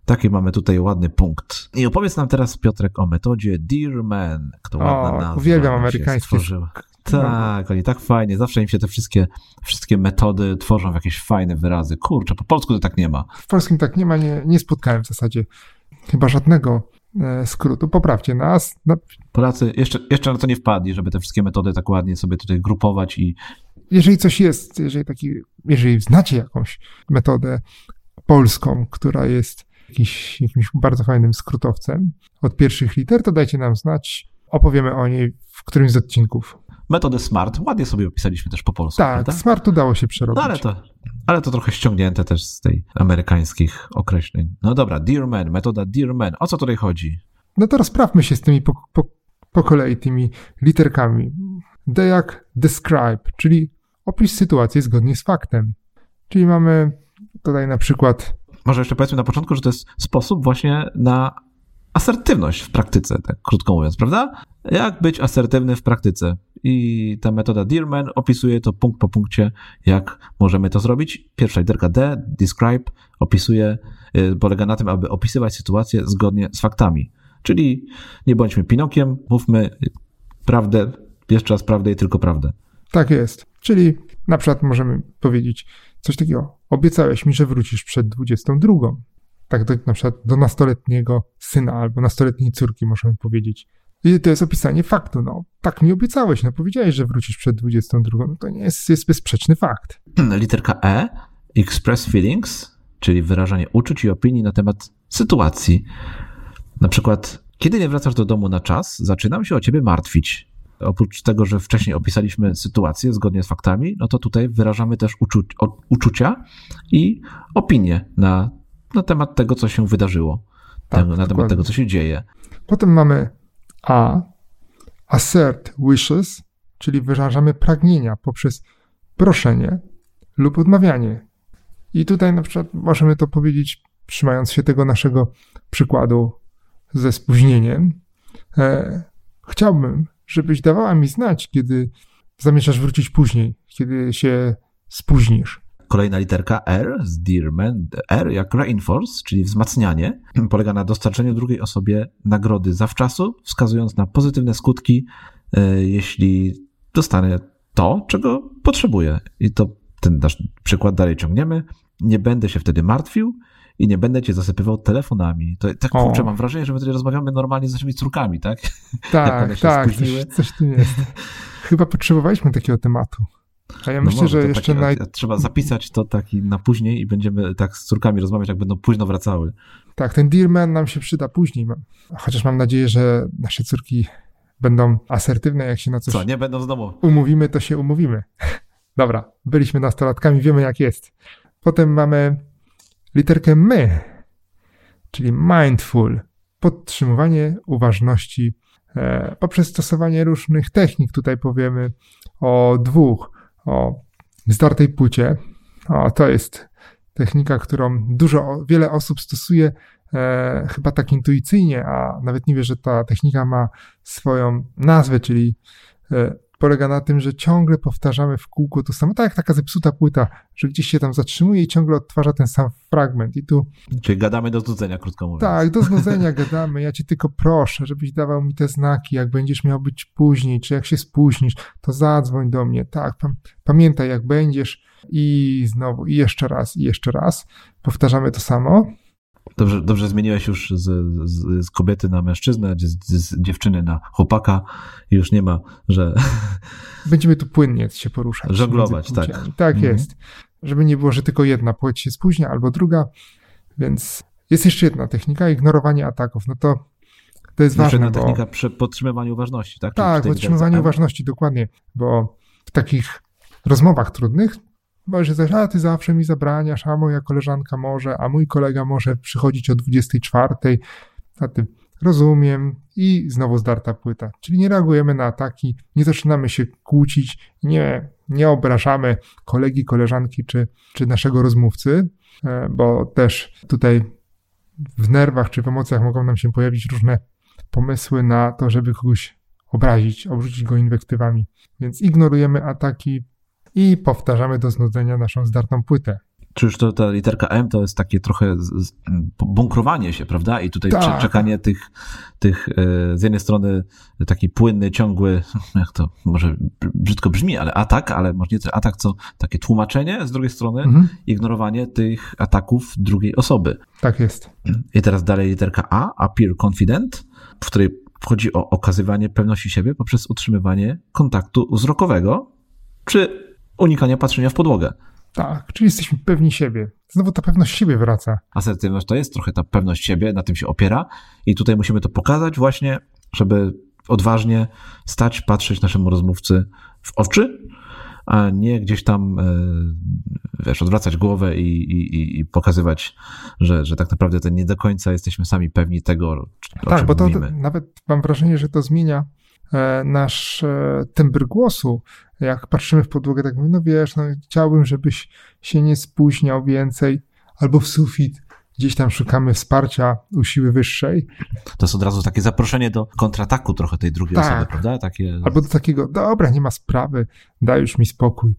Taki mamy tutaj ładny punkt. I opowiedz nam teraz, Piotrek, o metodzie Dear Man. Kto ładna nazwa uwielbiam amerykańskie. Tak, oni tak fajnie, zawsze im się te wszystkie, wszystkie metody tworzą w jakieś fajne wyrazy. Kurczę, po polsku to tak nie ma. w polskim tak nie ma, nie, nie spotkałem w zasadzie chyba żadnego e, skrótu. Poprawcie nas. No, Polacy jeszcze, jeszcze na to nie wpadli, żeby te wszystkie metody tak ładnie sobie tutaj grupować i jeżeli coś jest, jeżeli, taki, jeżeli znacie jakąś metodę polską, która jest jakiś, jakimś bardzo fajnym skrótowcem od pierwszych liter, to dajcie nam znać. Opowiemy o niej w którymś z odcinków. metodę SMART ładnie sobie opisaliśmy też po polsku. Tak, prawda? smart udało się przerobić. No ale to, ale to trochę ściągnięte też z tej amerykańskich określeń. No dobra, Dear Man, metoda Dear Man. O co tutaj chodzi? No to rozprawmy się z tymi po, po, po kolei tymi literkami. D jak describe, czyli opisz sytuację zgodnie z faktem. Czyli mamy tutaj na przykład. Może jeszcze powiedzmy na początku, że to jest sposób właśnie na asertywność w praktyce, tak krótko mówiąc, prawda? Jak być asertywny w praktyce. I ta metoda Dearman opisuje to punkt po punkcie, jak możemy to zrobić. Pierwsza literka D, describe, opisuje, y, polega na tym, aby opisywać sytuację zgodnie z faktami. Czyli nie bądźmy Pinokiem, mówmy prawdę, jeszcze raz prawdę i tylko prawdę. Tak jest. Czyli na przykład możemy powiedzieć coś takiego. Obiecałeś mi, że wrócisz przed 22. Tak do, na przykład do nastoletniego syna albo nastoletniej córki możemy powiedzieć. I to jest opisanie faktu. No, tak mi obiecałeś, no powiedziałeś, że wrócisz przed 22. No to nie jest, jest bezsprzeczny fakt. Literka E, express feelings, czyli wyrażanie uczuć i opinii na temat sytuacji. Na przykład, kiedy nie wracasz do domu na czas, zaczynam się o ciebie martwić. Oprócz tego, że wcześniej opisaliśmy sytuację zgodnie z faktami, no to tutaj wyrażamy też uczu uczucia i opinie na, na temat tego, co się wydarzyło, tak, na dokładnie. temat tego, co się dzieje. Potem mamy A, assert wishes, czyli wyrażamy pragnienia poprzez proszenie lub odmawianie. I tutaj na przykład możemy to powiedzieć, trzymając się tego naszego przykładu ze spóźnieniem. E, chciałbym, żebyś dawała mi znać, kiedy zamierzasz wrócić później, kiedy się spóźnisz. Kolejna literka R z Dearman. R jak reinforce, czyli wzmacnianie, polega na dostarczeniu drugiej osobie nagrody zawczasu, wskazując na pozytywne skutki, e, jeśli dostanę to, czego potrzebuje. I to ten nasz przykład dalej ciągniemy. Nie będę się wtedy martwił, i nie będę cię zasypywał telefonami. To tak kurczę, mam wrażenie, że my tutaj rozmawiamy normalnie z naszymi córkami, tak? Tak, tak, coś, coś tu jest. Chyba potrzebowaliśmy takiego tematu. A ja no myślę, może, że jeszcze taki, naj... Trzeba zapisać to taki na później i będziemy tak z córkami rozmawiać, jak będą późno wracały. Tak, ten Dearman nam się przyda później. Chociaż mam nadzieję, że nasze córki będą asertywne, jak się na coś... Co, nie będą z domu? Umówimy, to się umówimy. Dobra, byliśmy nastolatkami, wiemy jak jest. Potem mamy literkę my, czyli mindful, podtrzymywanie uważności e, poprzez stosowanie różnych technik. Tutaj powiemy o dwóch, o zdartej płcie. O, to jest technika, którą dużo, wiele osób stosuje e, chyba tak intuicyjnie, a nawet nie wie, że ta technika ma swoją nazwę, czyli e, polega na tym, że ciągle powtarzamy w kółko to samo, tak jak taka zepsuta płyta, że gdzieś się tam zatrzymuje i ciągle odtwarza ten sam fragment. I tu. Czyli gadamy do znudzenia, krótko mówiąc. Tak, do znudzenia gadamy. Ja cię tylko proszę, żebyś dawał mi te znaki, jak będziesz miał być później, czy jak się spóźnisz, to zadzwoń do mnie. Tak, pamiętaj, jak będziesz. I znowu, i jeszcze raz, i jeszcze raz. Powtarzamy to samo. Dobrze, dobrze zmieniłeś już z, z, z kobiety na mężczyznę, z, z, dziewczyny na chłopaka i już nie ma, że... Będziemy tu płynnie się poruszać. Żonglować, tak. Tak mhm. jest. Żeby nie było, że tylko jedna płeć się spóźnia albo druga, więc jest jeszcze jedna technika, ignorowanie ataków. No to to jest ważne. Jedna technika przy podtrzymywaniu uważności, tak? Tak, podtrzymywaniu uważności, dokładnie, bo w takich rozmowach trudnych Możesz coś, a ty zawsze mi zabraniasz, a moja koleżanka może, a mój kolega może przychodzić o 24, a ty rozumiem i znowu zdarta płyta. Czyli nie reagujemy na ataki, nie zaczynamy się kłócić, nie, nie obrażamy kolegi, koleżanki czy, czy naszego rozmówcy, e, bo też tutaj w nerwach czy w emocjach mogą nam się pojawić różne pomysły na to, żeby kogoś obrazić, obrzucić go inwektywami. Więc ignorujemy ataki, i powtarzamy do znudzenia naszą zdartą płytę. Czy już to ta literka M to jest takie trochę bunkrowanie się, prawda? I tutaj tak. czekanie tych, tych e, z jednej strony taki płynny, ciągły, jak to może brzydko brzmi, ale atak, ale może nie tyle atak, co takie tłumaczenie, z drugiej strony mhm. ignorowanie tych ataków drugiej osoby. Tak jest. I teraz dalej literka A, appear confident, w której wchodzi o okazywanie pewności siebie poprzez utrzymywanie kontaktu wzrokowego, czy unikania patrzenia w podłogę. Tak, czyli jesteśmy pewni siebie. Znowu ta pewność siebie wraca. Asertywność to jest trochę ta pewność siebie, na tym się opiera i tutaj musimy to pokazać właśnie, żeby odważnie stać, patrzeć naszemu rozmówcy w oczy, a nie gdzieś tam, e, wiesz, odwracać głowę i, i, i pokazywać, że, że tak naprawdę to nie do końca jesteśmy sami pewni tego, Tak, bo to, nawet mam wrażenie, że to zmienia nasz e, tembr głosu, jak patrzymy w podłogę, tak mówię, no wiesz, no chciałbym, żebyś się nie spóźniał więcej, albo w sufit, gdzieś tam szukamy wsparcia u siły wyższej. To jest od razu takie zaproszenie do kontrataku trochę tej drugiej Tak. osoby, prawda? Takie... Albo do takiego, dobra, nie ma sprawy, daj już mi spokój,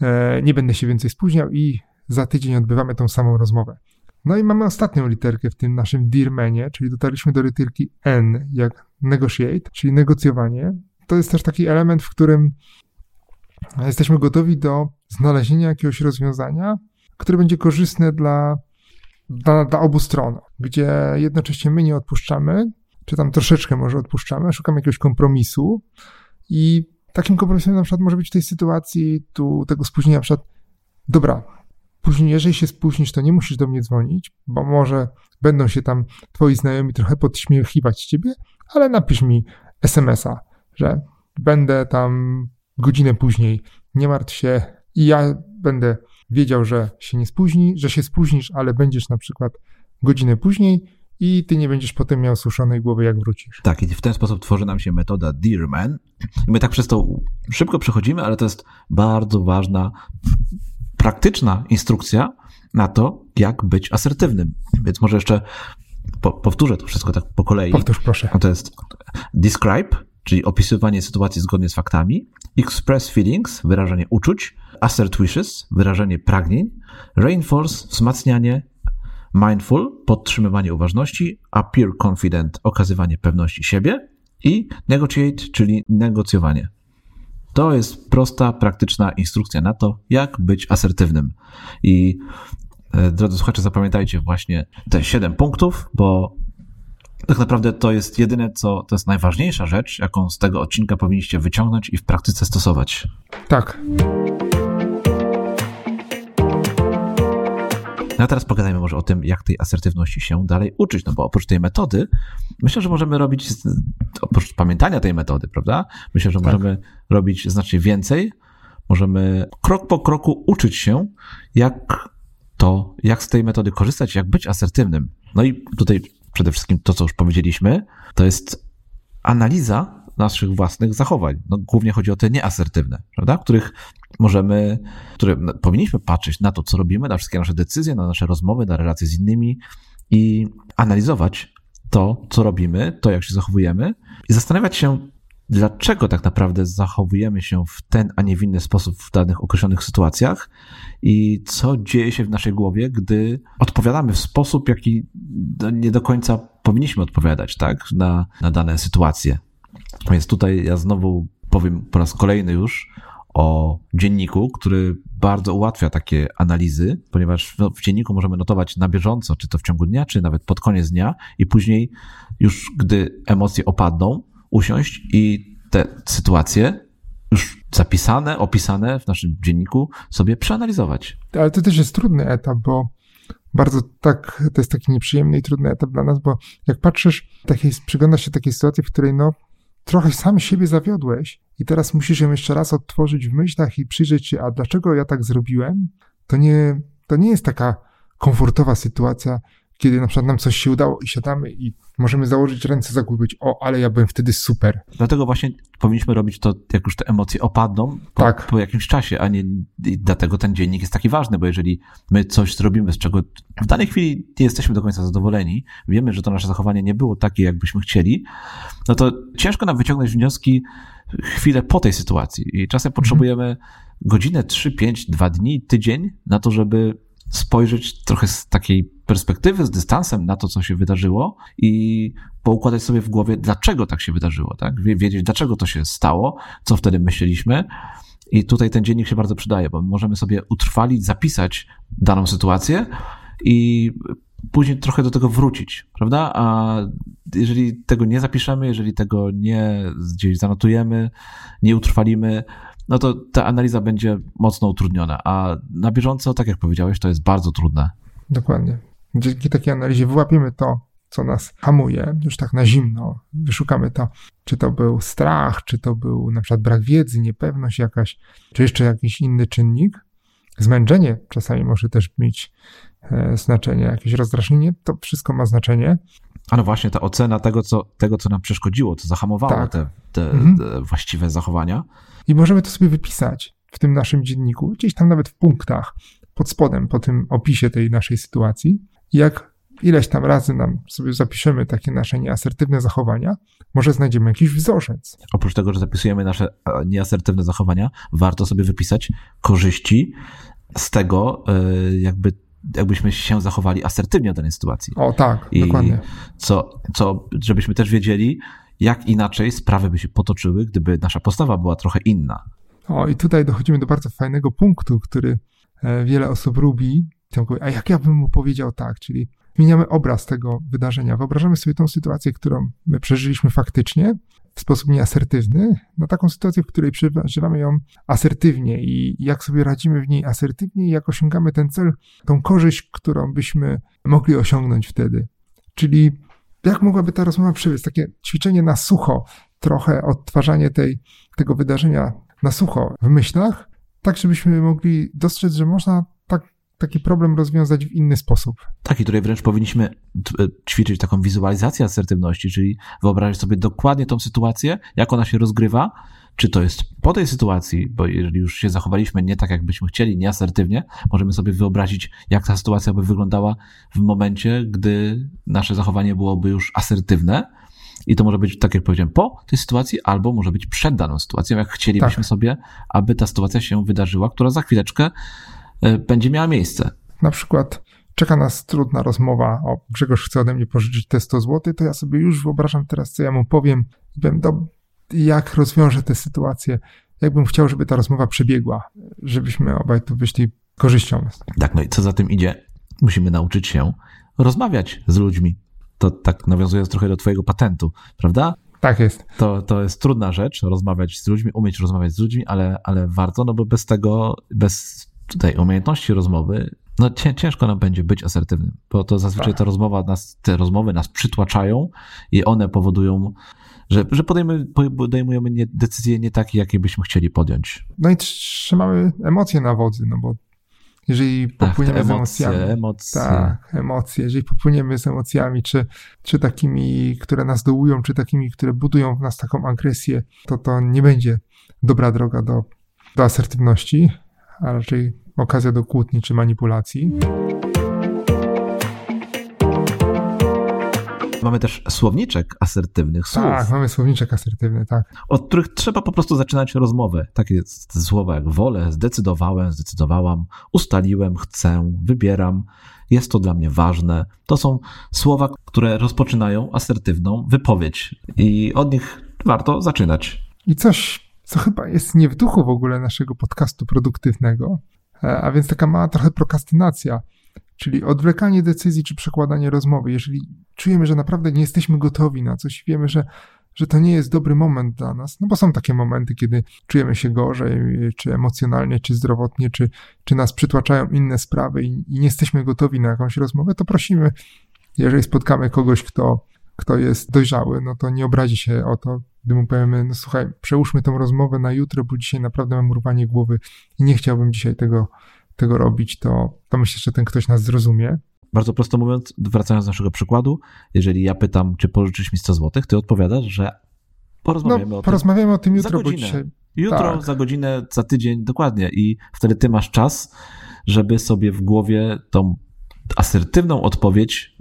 e, nie będę się więcej spóźniał i za tydzień odbywamy tą samą rozmowę. No i mamy ostatnią literkę w tym naszym Dearmanie, czyli dotarliśmy do literki N, jak negotiate, czyli negocjowanie. To jest też taki element, w którym jesteśmy gotowi do znalezienia jakiegoś rozwiązania, które będzie korzystne dla, dla, dla obu stron, gdzie jednocześnie my nie odpuszczamy, czy tam troszeczkę może odpuszczamy, szukamy jakiegoś kompromisu i takim kompromisem na przykład może być w tej sytuacji tu tego spóźnienia na przykład, dobra, później jeżeli się spóźnisz, to nie musisz do mnie dzwonić, bo może będą się tam twoi znajomi trochę podśmiechiwać z ciebie, ale napisz mi SMS-a, że będę tam godzinę później, nie martw się i ja będę wiedział, że się nie spóźni, że się spóźnisz, ale będziesz na przykład godzinę później i ty nie będziesz potem miał suszonej głowy, jak wrócisz. Tak, i w ten sposób tworzy nam się metoda Dearman. I my tak przez to szybko przechodzimy, ale to jest bardzo ważna, praktyczna instrukcja na to, jak być asertywnym. Więc może jeszcze po, powtórzę to wszystko tak po kolei. Powtórz proszę. No to jest describe, czyli opisywanie sytuacji zgodnie z faktami, express feelings, wyrażanie uczuć, assert wishes, wyrażanie pragnień, reinforce, wzmacnianie, mindful, podtrzymywanie uważności, appear confident, okazywanie pewności siebie i negotiate, czyli negocjowanie. To jest prosta, praktyczna instrukcja na to, jak być asertywnym. I drodzy słuchacze, zapamiętajcie właśnie te 7 punktów, bo tak naprawdę to jest jedyne, co to jest najważniejsza rzecz, jaką z tego odcinka powinniście wyciągnąć i w praktyce stosować. Tak, No a teraz pogadajmy może o tym, jak tej asertywności się dalej uczyć, no bo oprócz tej metody, myślę, że możemy robić, oprócz pamiętania tej metody, prawda? Myślę, że możemy robić znacznie więcej. Możemy krok po kroku uczyć się, jak to, jak z tej metody korzystać, jak być asertywnym. No i tutaj przede wszystkim to, co już powiedzieliśmy, to jest analiza naszych własnych zachowań. No, głównie chodzi o te nieasertywne, prawda? Których możemy, które no, powinniśmy patrzeć na to, co robimy, na wszystkie nasze decyzje, na nasze rozmowy, na relacje z innymi i analizować to, co robimy, to, jak się zachowujemy i zastanawiać się, dlaczego tak naprawdę zachowujemy się w ten, a nie w inny sposób w danych określonych sytuacjach i co dzieje się w naszej głowie, gdy odpowiadamy w sposób, jaki nie do końca powinniśmy odpowiadać, tak, na, na dane sytuacje. Więc tutaj ja znowu powiem po raz kolejny już o dzienniku, który bardzo ułatwia takie analizy, ponieważ w dzienniku możemy notować na bieżąco, czy to w ciągu dnia, czy nawet pod koniec dnia, i później, już gdy emocje opadną, usiąść i te sytuacje już zapisane, opisane w naszym dzienniku sobie przeanalizować. ale to też jest trudny etap, bo bardzo tak, to jest taki nieprzyjemny i trudny etap dla nas, bo jak patrzysz, takiej, przyglądasz się takiej sytuacji, w której no trochę sam siebie zawiodłeś i teraz musisz ją jeszcze raz odtworzyć w myślach i przyjrzeć się, a dlaczego ja tak zrobiłem, to nie, to nie jest taka komfortowa sytuacja, kiedy na przykład nam coś się udało i siadamy i możemy założyć ręce za głowę i być, o, ale ja byłem wtedy super. Dlatego właśnie powinniśmy robić to, jak już te emocje opadną po, Tak. po jakimś czasie, a nie dlatego ten dziennik jest taki ważny, bo jeżeli my coś zrobimy, z czego w danej chwili nie jesteśmy do końca zadowoleni, wiemy, że to nasze zachowanie nie było takie, jakbyśmy chcieli, no to ciężko nam wyciągnąć wnioski chwilę po tej sytuacji. I czasem potrzebujemy godzinę, trzy, pięć, dwa dni, tydzień na to, żeby spojrzeć trochę z takiej perspektywy, z dystansem na to, co się wydarzyło i poukładać sobie w głowie, dlaczego tak się wydarzyło, tak? Wie- Wiedzieć, dlaczego to się stało, co wtedy myśleliśmy. I tutaj ten dziennik się bardzo przydaje, bo możemy sobie utrwalić, zapisać daną sytuację i później trochę do tego wrócić, prawda? A jeżeli tego nie zapiszemy, jeżeli tego nie gdzieś zanotujemy, nie utrwalimy, no to ta analiza będzie mocno utrudniona. A na bieżąco, tak jak powiedziałeś, to jest bardzo trudne. Dokładnie. Dzięki takiej analizie wyłapiemy to, co nas hamuje, już tak na zimno. Wyszukamy to, czy to był strach, czy to był na przykład brak wiedzy, niepewność jakaś, czy jeszcze jakiś inny czynnik. Zmęczenie czasami może też mieć e, znaczenie, jakieś rozdrażnienie, to wszystko ma znaczenie. A no właśnie, ta ocena tego, co, tego, co nam przeszkodziło, co zahamowało Tak. te, te, Mhm. te właściwe zachowania. I możemy to sobie wypisać w tym naszym dzienniku, gdzieś tam nawet w punktach, pod spodem, po tym opisie tej naszej sytuacji. Jak ileś tam razy nam sobie zapiszemy takie nasze nieasertywne zachowania, może znajdziemy jakiś wzorzec. Oprócz tego, że zapisujemy nasze e, nieasertywne zachowania, warto sobie wypisać korzyści z tego, e, jakby, jakbyśmy się zachowali asertywnie w danej sytuacji. O tak, I dokładnie. co, co, żebyśmy też wiedzieli, jak inaczej sprawy by się potoczyły, gdyby nasza postawa była trochę inna. O, i tutaj dochodzimy do bardzo fajnego punktu, który e, wiele osób lubi. A jak ja bym mu powiedział tak? Czyli zmieniamy obraz tego wydarzenia. Wyobrażamy sobie tą sytuację, którą my przeżyliśmy faktycznie w sposób nieasertywny, na taką sytuację, w której przeżywamy ją asertywnie i jak sobie radzimy w niej asertywnie i jak osiągamy ten cel, tą korzyść, którą byśmy mogli osiągnąć wtedy. Czyli jak mogłaby ta rozmowa przebiec? Takie ćwiczenie na sucho, trochę odtwarzanie tej, tego wydarzenia na sucho w myślach, tak żebyśmy mogli dostrzec, że można tak, taki problem rozwiązać w inny sposób. Tak, i tutaj wręcz powinniśmy e, ćwiczyć taką wizualizację asertywności, czyli wyobrazić sobie dokładnie tą sytuację, jak ona się rozgrywa, czy to jest po tej sytuacji, bo jeżeli już się zachowaliśmy nie tak, jakbyśmy chcieli, nieasertywnie, możemy sobie wyobrazić, jak ta sytuacja by wyglądała w momencie, gdy nasze zachowanie byłoby już asertywne. I to może być, tak jak powiedziałem, po tej sytuacji, albo może być przed daną sytuacją, jak chcielibyśmy Tak. sobie, aby ta sytuacja się wydarzyła, która za chwileczkę e, będzie miała miejsce. Na przykład czeka nas trudna rozmowa, o Grzegorz chce ode mnie pożyczyć te 100 zł, to ja sobie już wyobrażam teraz, co ja mu powiem, powiem, do, jak rozwiążę tę sytuację, jakbym chciał, żeby ta rozmowa przebiegła, żebyśmy obaj tu wyszli korzyścią. Tak, no i co za tym idzie? Musimy nauczyć się rozmawiać z ludźmi. To tak nawiązując trochę do Twojego patentu, prawda? Tak jest. To, to jest trudna rzecz, rozmawiać z ludźmi, umieć rozmawiać z ludźmi, ale, ale warto, no bo bez tego, bez tutaj umiejętności rozmowy, no cię, ciężko nam będzie być asertywnym, bo to zazwyczaj ta rozmowa nas, te rozmowy nas przytłaczają i one powodują, że, że podejmujemy, podejmujemy nie, decyzje nie takie, jakie byśmy chcieli podjąć. No i trzymamy emocje na wodzy, no bo jeżeli Tak, popłyniemy z emocje, emocjami, emocje. Tak, emocje. Jeżeli popłyniemy z emocjami, czy, czy takimi, które nas dołują, czy takimi, które budują w nas taką agresję, to to nie będzie dobra droga do, do asertywności, a raczej okazja do kłótni czy manipulacji. Mamy też słowniczek asertywnych słów. Tak, mamy słowniczek asertywny, tak. od których trzeba po prostu zaczynać rozmowę. Takie słowa jak wolę, zdecydowałem, zdecydowałam, ustaliłem, chcę, wybieram, jest to dla mnie ważne. To są słowa, które rozpoczynają asertywną wypowiedź i od nich warto zaczynać. I coś, co chyba jest nie w duchu w ogóle naszego podcastu produktywnego, a więc taka mała trochę prokrastynacja, czyli odwlekanie decyzji czy przekładanie rozmowy. Jeżeli czujemy, że naprawdę nie jesteśmy gotowi na coś, wiemy, że, że to nie jest dobry moment dla nas, no bo są takie momenty, kiedy czujemy się gorzej, czy emocjonalnie, czy zdrowotnie, czy, czy nas przytłaczają inne sprawy i, i nie jesteśmy gotowi na jakąś rozmowę, to prosimy, jeżeli spotkamy kogoś, kto, kto jest dojrzały, no to nie obrazi się o to, gdy mu powiemy, no słuchaj, przełóżmy tą rozmowę na jutro, bo dzisiaj naprawdę mam urwanie głowy i nie chciałbym dzisiaj tego, tego robić, to, to myślę, że ten ktoś nas zrozumie. Bardzo prosto mówiąc, wracając do naszego przykładu, jeżeli ja pytam, czy pożyczysz mi 100 zł, ty odpowiadasz, że porozmawiamy No, o tym porozmawiamy o tym za jutro, bo godzinę. dzisiaj... Jutro, Tak. za godzinę, za tydzień, dokładnie. I wtedy ty masz czas, żeby sobie w głowie tą asertywną odpowiedź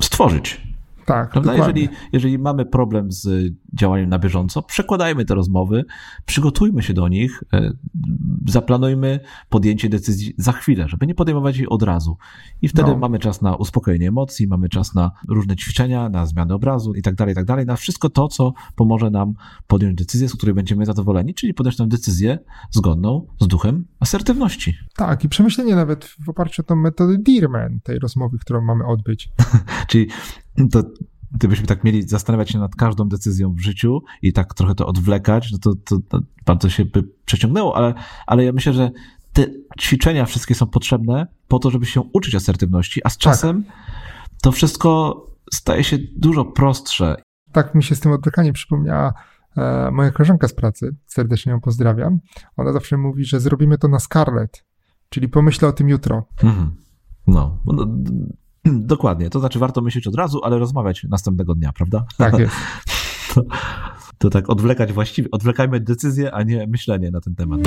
stworzyć. Tak, Prawda? dokładnie. Jeżeli, jeżeli mamy problem z działaniem na bieżąco, przekładajmy te rozmowy, przygotujmy się do nich, e, zaplanujmy podjęcie decyzji za chwilę, żeby nie podejmować jej od razu. I wtedy No. mamy czas na uspokojenie emocji, mamy czas na różne ćwiczenia, na zmianę obrazu i tak dalej, i tak dalej, na wszystko to, co pomoże nam podjąć decyzję, z której będziemy zadowoleni, czyli podjąć tę decyzję zgodną z duchem asertywności. Tak, i przemyślenie nawet w oparciu o tą metodę Dearman, tej rozmowy, którą mamy odbyć. Czyli to gdybyśmy tak mieli zastanawiać się nad każdą decyzją w życiu i tak trochę to odwlekać, no to, to, to bardzo się by przeciągnęło, ale, ale ja myślę, że te ćwiczenia wszystkie są potrzebne po to, żeby się uczyć asertywności, a z czasem to wszystko staje się dużo prostsze. Tak mi się z tym odwlekaniem przypomniała e, moja koleżanka z pracy, serdecznie ją pozdrawiam. Ona zawsze mówi, że zrobimy to na Scarlett, czyli pomyślę o tym jutro. Mhm. No, no, Dokładnie, to znaczy warto myśleć od razu, ale rozmawiać następnego dnia, prawda? Tak jest. to, to tak odwlekać właściwie, odwlekajmy decyzję, a nie myślenie na ten temat.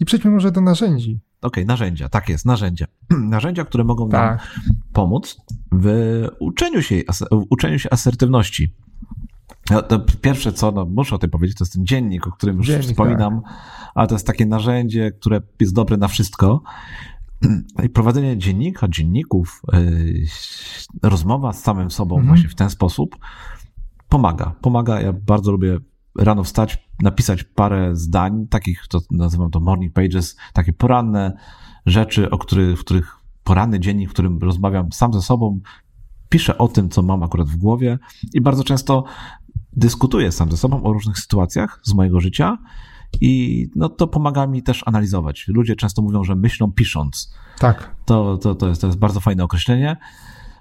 I przejdźmy może do narzędzi. Okej, okay, narzędzia, tak jest, narzędzia. narzędzia, które mogą tak. nam pomóc w uczeniu się, w uczeniu się asertywności. To pierwsze, co no, muszę o tym powiedzieć, to jest ten dziennik, o którym już dziennik, wspominam, tak. ale to jest takie narzędzie, które jest dobre na wszystko. I prowadzenie dziennika, dzienników, yy, rozmowa z samym sobą mhm. właśnie w ten sposób pomaga. Pomaga. Ja bardzo lubię rano wstać, napisać parę zdań, takich, to nazywam to morning pages, takie poranne rzeczy, o których, w których poranny dziennik, w którym rozmawiam sam ze sobą, piszę o tym, co mam akurat w głowie i bardzo często dyskutuję sam ze sobą o różnych sytuacjach z mojego życia i no, to pomaga mi też analizować. Ludzie często mówią, że myślą pisząc. Tak. To, to, to, jest, to jest bardzo fajne określenie,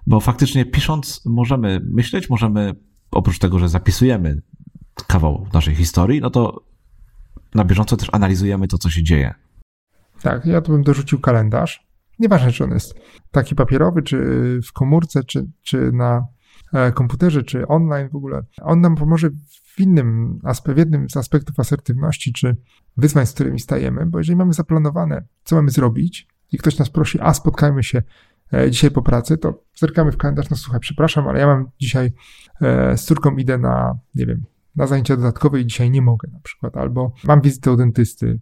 bo faktycznie pisząc możemy myśleć, możemy oprócz tego, że zapisujemy kawał naszej historii, no to na bieżąco też analizujemy to, co się dzieje. Tak, ja tu bym dorzucił kalendarz. Nieważne, czy on jest taki papierowy, czy w komórce, czy, czy na komputerze, czy online w ogóle. On nam pomoże w innym, w jednym z aspektów asertywności, czy wyzwań, z którymi stajemy, bo jeżeli mamy zaplanowane, co mamy zrobić i ktoś nas prosi, a spotkajmy się e, dzisiaj po pracy, to zerkamy w kalendarz, no słuchaj, przepraszam, ale ja mam dzisiaj e, z córką idę na, nie wiem, na zajęcia dodatkowe i dzisiaj nie mogę na przykład, albo mam wizytę u dentysty,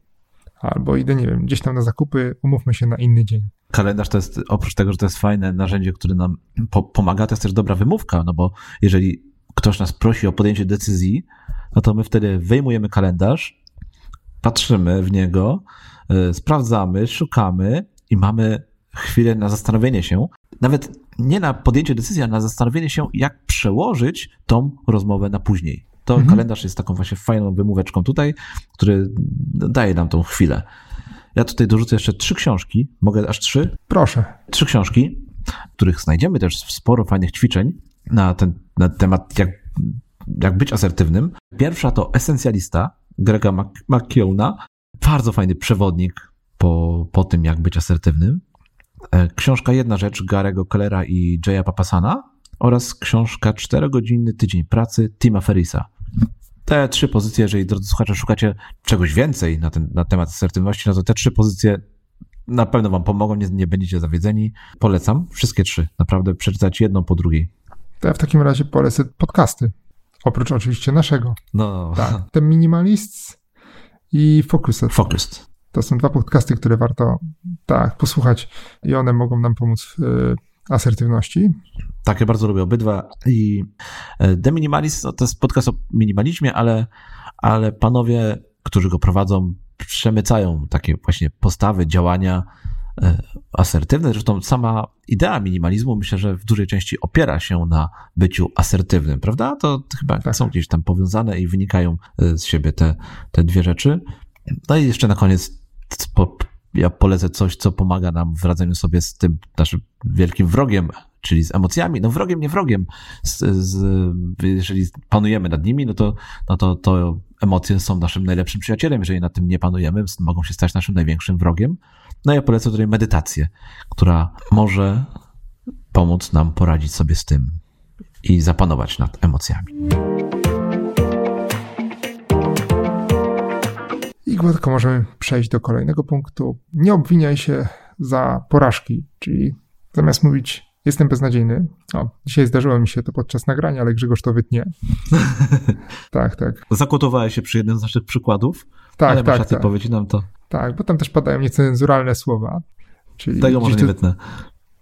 albo idę, nie wiem, gdzieś tam na zakupy, umówmy się na inny dzień. Kalendarz to jest, oprócz tego, że to jest fajne narzędzie, które nam po pomaga, to jest też dobra wymówka, no bo jeżeli ktoś nas prosi o podjęcie decyzji, no to my wtedy wyjmujemy kalendarz, patrzymy w niego, yy, sprawdzamy, szukamy i mamy chwilę na zastanowienie się, nawet nie na podjęcie decyzji, ale na zastanowienie się, jak przełożyć tą rozmowę na później to mhm. kalendarz jest taką właśnie fajną wymóweczką tutaj, który daje nam tą chwilę. Ja tutaj dorzucę jeszcze trzy książki. Mogę aż trzy? Proszę. Trzy książki, w których znajdziemy też sporo fajnych ćwiczeń na ten na temat, jak, jak być asertywnym. Pierwsza to Esencjalista Grega McKeowna. Bardzo fajny przewodnik po, po tym, jak być asertywnym. E, książka Jedna Rzecz Garego Kellera i Jaya Papasana oraz książka 4-godzinny tydzień pracy Tima Ferrisa. Te trzy pozycje, jeżeli drodzy słuchacze szukacie czegoś więcej na, ten, na temat asertywności, no to te trzy pozycje na pewno wam pomogą, nie, nie będziecie zawiedzeni. Polecam wszystkie trzy, naprawdę przeczytać jedną po drugiej. To ja w takim razie polecę podcasty, oprócz oczywiście naszego. No. Tak, ten Minimalist i Focused. Focused. To są dwa podcasty, które warto tak posłuchać i one mogą nam pomóc w y, asertywności. Tak, ja bardzo lubię obydwa. I The Minimalist to jest podcast o minimalizmie, ale, ale panowie, którzy go prowadzą, przemycają takie właśnie postawy, działania e, asertywne. Zresztą sama idea minimalizmu myślę, że w dużej części opiera się na byciu asertywnym, prawda? To chyba tak. są gdzieś tam powiązane i wynikają e, z siebie te, te dwie rzeczy. No i jeszcze na koniec ja polecę coś, co pomaga nam w radzeniu sobie z tym naszym wielkim wrogiem, czyli z emocjami. No wrogiem, nie wrogiem. Z, z, jeżeli panujemy nad nimi, no to, no to, to emocje są naszym najlepszym przyjacielem. Jeżeli nad tym nie panujemy, mogą się stać naszym największym wrogiem. No ja polecę tutaj medytację, która może pomóc nam poradzić sobie z tym i zapanować nad emocjami. I gładko możemy przejść do kolejnego punktu. Nie obwiniaj się za porażki, czyli zamiast mówić jestem beznadziejny, o, dzisiaj zdarzyło mi się to podczas nagrania, ale Grzegorz to wytnie. tak, tak. Zakotowałeś się przy jednym z naszych przykładów, tak, ale tak, masz tak. powiedzieć nam to. Tak, bo tam też padają niecenzuralne słowa. Czyli Tego może nie wytnę.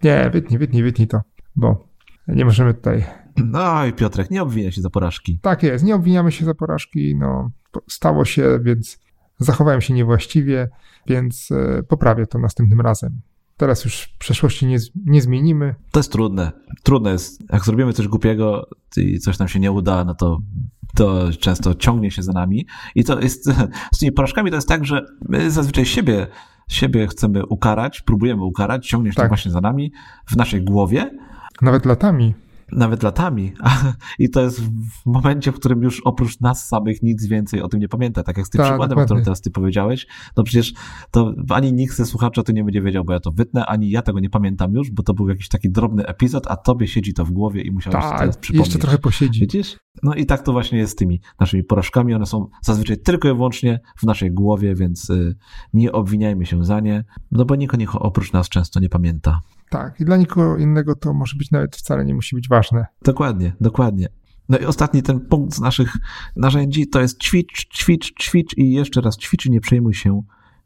Nie, wytnij, wytnij, wytnij to, bo nie możemy tutaj... No i Piotrek, nie obwiniaj się za porażki. Tak jest, nie obwiniamy się za porażki, no stało się, więc zachowałem się niewłaściwie, więc e, poprawię to następnym razem. Teraz już przeszłości nie, nie zmienimy. To jest trudne. Trudne jest. Jak zrobimy coś głupiego i coś nam się nie uda, no to to często ciągnie się za nami. I to jest, z tymi porażkami to jest tak, że my zazwyczaj siebie, siebie chcemy ukarać, próbujemy ukarać, ciągnie się tak. to właśnie za nami w naszej głowie. Nawet latami. Nawet latami. I to jest w momencie, w którym już oprócz nas samych nic więcej o tym nie pamięta. Tak jak z tym Tak, przykładem, o którym teraz ty powiedziałeś, no przecież to ani nikt ze słuchaczy o tym nie będzie wiedział, bo ja to wytnę, ani ja tego nie pamiętam już, bo to był jakiś taki drobny epizod, a tobie siedzi to w głowie i musiałeś teraz Tak, i przypomnieć. jeszcze trochę posiedzi. Widzisz? No i tak to właśnie jest z tymi naszymi porażkami. One są zazwyczaj tylko i wyłącznie w naszej głowie, więc y, nie obwiniajmy się za nie, no bo nikt o nich oprócz nas często nie pamięta. Tak, i dla nikogo innego to może być nawet wcale nie musi być ważne. Dokładnie, dokładnie. No i ostatni ten punkt z naszych narzędzi to jest ćwicz, ćwicz, ćwicz i jeszcze raz ćwicz i nie przejmuj się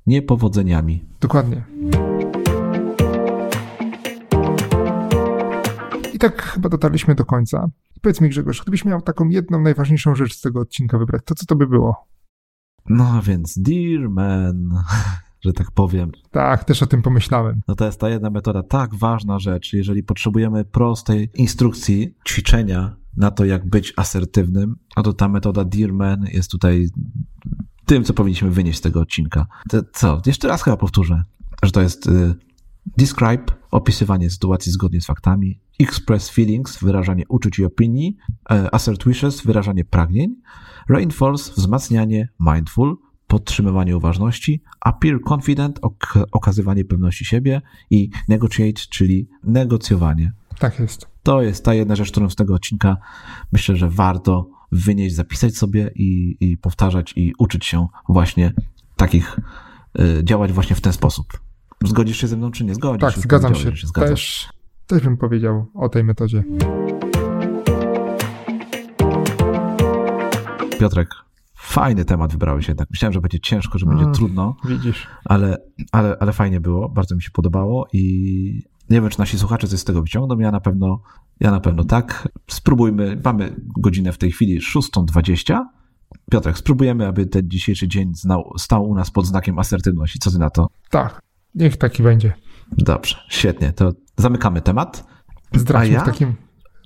niepowodzeniami. Dokładnie. I tak chyba dotarliśmy do końca. Powiedz mi, Grzegorz, gdybyś miał taką jedną najważniejszą rzecz z tego odcinka wybrać, to co to by było? No więc, dear man, że tak powiem, Tak, też o tym pomyślałem. no to jest ta jedna metoda, tak ważna rzecz. Jeżeli potrzebujemy prostej instrukcji, ćwiczenia na to, jak być asertywnym, no to ta metoda Dear Man jest tutaj tym, co powinniśmy wynieść z tego odcinka. To, co? Jeszcze raz chyba powtórzę, że to jest y, describe, opisywanie sytuacji zgodnie z faktami, express feelings, wyrażanie uczuć i opinii, e, assert wishes, wyrażanie pragnień, reinforce, wzmacnianie, mindful, podtrzymywanie uważności, appear confident, ok- okazywanie pewności siebie i negotiate, czyli negocjowanie. Tak jest. To jest ta jedna rzecz, którą z tego odcinka myślę, że warto wynieść, zapisać sobie i, i powtarzać i uczyć się właśnie takich, y, działać właśnie w ten sposób. Zgodzisz się ze mną, czy nie zgodzisz? Tak, zgadzam się. zgadzasz. Też, też bym powiedział o tej metodzie. Piotrek, fajny temat wybrałeś jednak. Myślałem, że będzie ciężko, że będzie Mm. trudno, Widzisz. ale, ale, ale fajnie było, bardzo mi się podobało i nie wiem, czy nasi słuchacze coś z tego wyciągną. Ja na pewno, ja na pewno tak. Spróbujmy, mamy godzinę w tej chwili 6.20. Piotrek, spróbujemy, aby ten dzisiejszy dzień znał, stał u nas pod znakiem asertywności. Co ty na to? Tak, niech taki będzie. Dobrze, świetnie. To zamykamy temat. Zdradźmy ja? w takim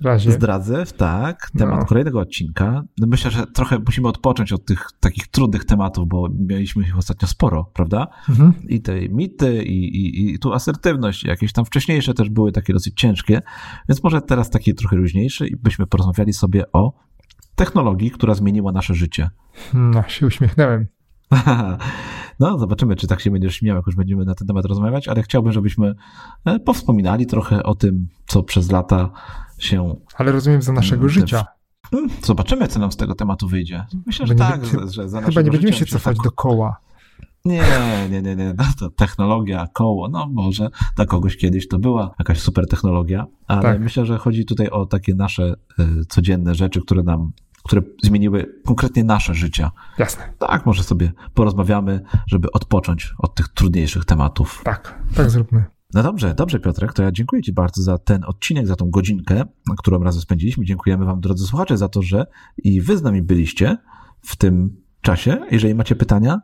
razie. Zdradzę, tak, temat No. kolejnego odcinka. No myślę, że trochę musimy odpocząć od tych takich trudnych tematów, bo mieliśmy ich ostatnio sporo, prawda? Mhm. I te mity, i, i, i tu asertywność, jakieś tam wcześniejsze też były takie dosyć ciężkie, więc może teraz taki trochę luźniejszy i byśmy porozmawiali sobie o technologii, która zmieniła nasze życie. No, się uśmiechnąłem. No, zobaczymy, czy tak się będziesz śmiał, jak już będziemy na ten temat rozmawiać, ale chciałbym, żebyśmy e, powspominali trochę o tym, co przez lata się Ale rozumiem za naszego Mm, te- życia. Hmm, Zobaczymy, co nam z tego tematu wyjdzie. Myślę, że tak, że, że za Chyba nie będziemy się cofać tak- do koła. Nie, nie, nie, nie. No to technologia, koło, no może dla kogoś kiedyś to była jakaś super technologia, ale Tak. myślę, że chodzi tutaj o takie nasze y, codzienne rzeczy, które nam, które zmieniły konkretnie nasze życia. Jasne. Tak, może sobie porozmawiamy, żeby odpocząć od tych trudniejszych tematów. Tak, tak zróbmy. No dobrze, dobrze Piotrek, to ja dziękuję Ci bardzo za ten odcinek, za tą godzinkę, którą razem spędziliśmy. Dziękujemy Wam, drodzy słuchacze, za to, że i Wy z nami byliście w tym czasie. Jeżeli macie pytania,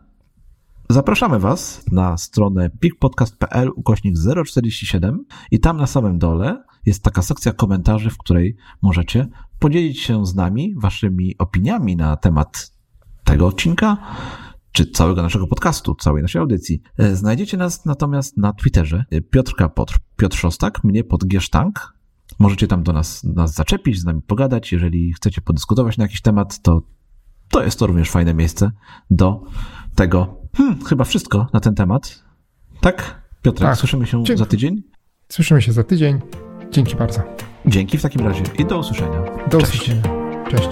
zapraszamy Was na stronę pikpodcast.pl ukośnik 047 i tam na samym dole jest taka sekcja komentarzy, w której możecie podzielić się z nami Waszymi opiniami na temat tego odcinka, czy całego naszego podcastu, całej naszej audycji. E, Znajdziecie nas natomiast na Twitterze e, Piotrka Potr, Piotr Szostak, mnie pod Giesztank. Możecie tam do nas, nas zaczepić, z nami pogadać. Jeżeli chcecie podyskutować na jakiś temat, to to jest to również fajne miejsce do tego. Hmm, chyba wszystko na ten temat. Tak? Piotrek, Tak. słyszymy się Dzięki. za tydzień. Słyszymy się za tydzień. Dzięki bardzo. Dzięki w takim razie i do usłyszenia. Do Cześć. usłyszenia. Cześć.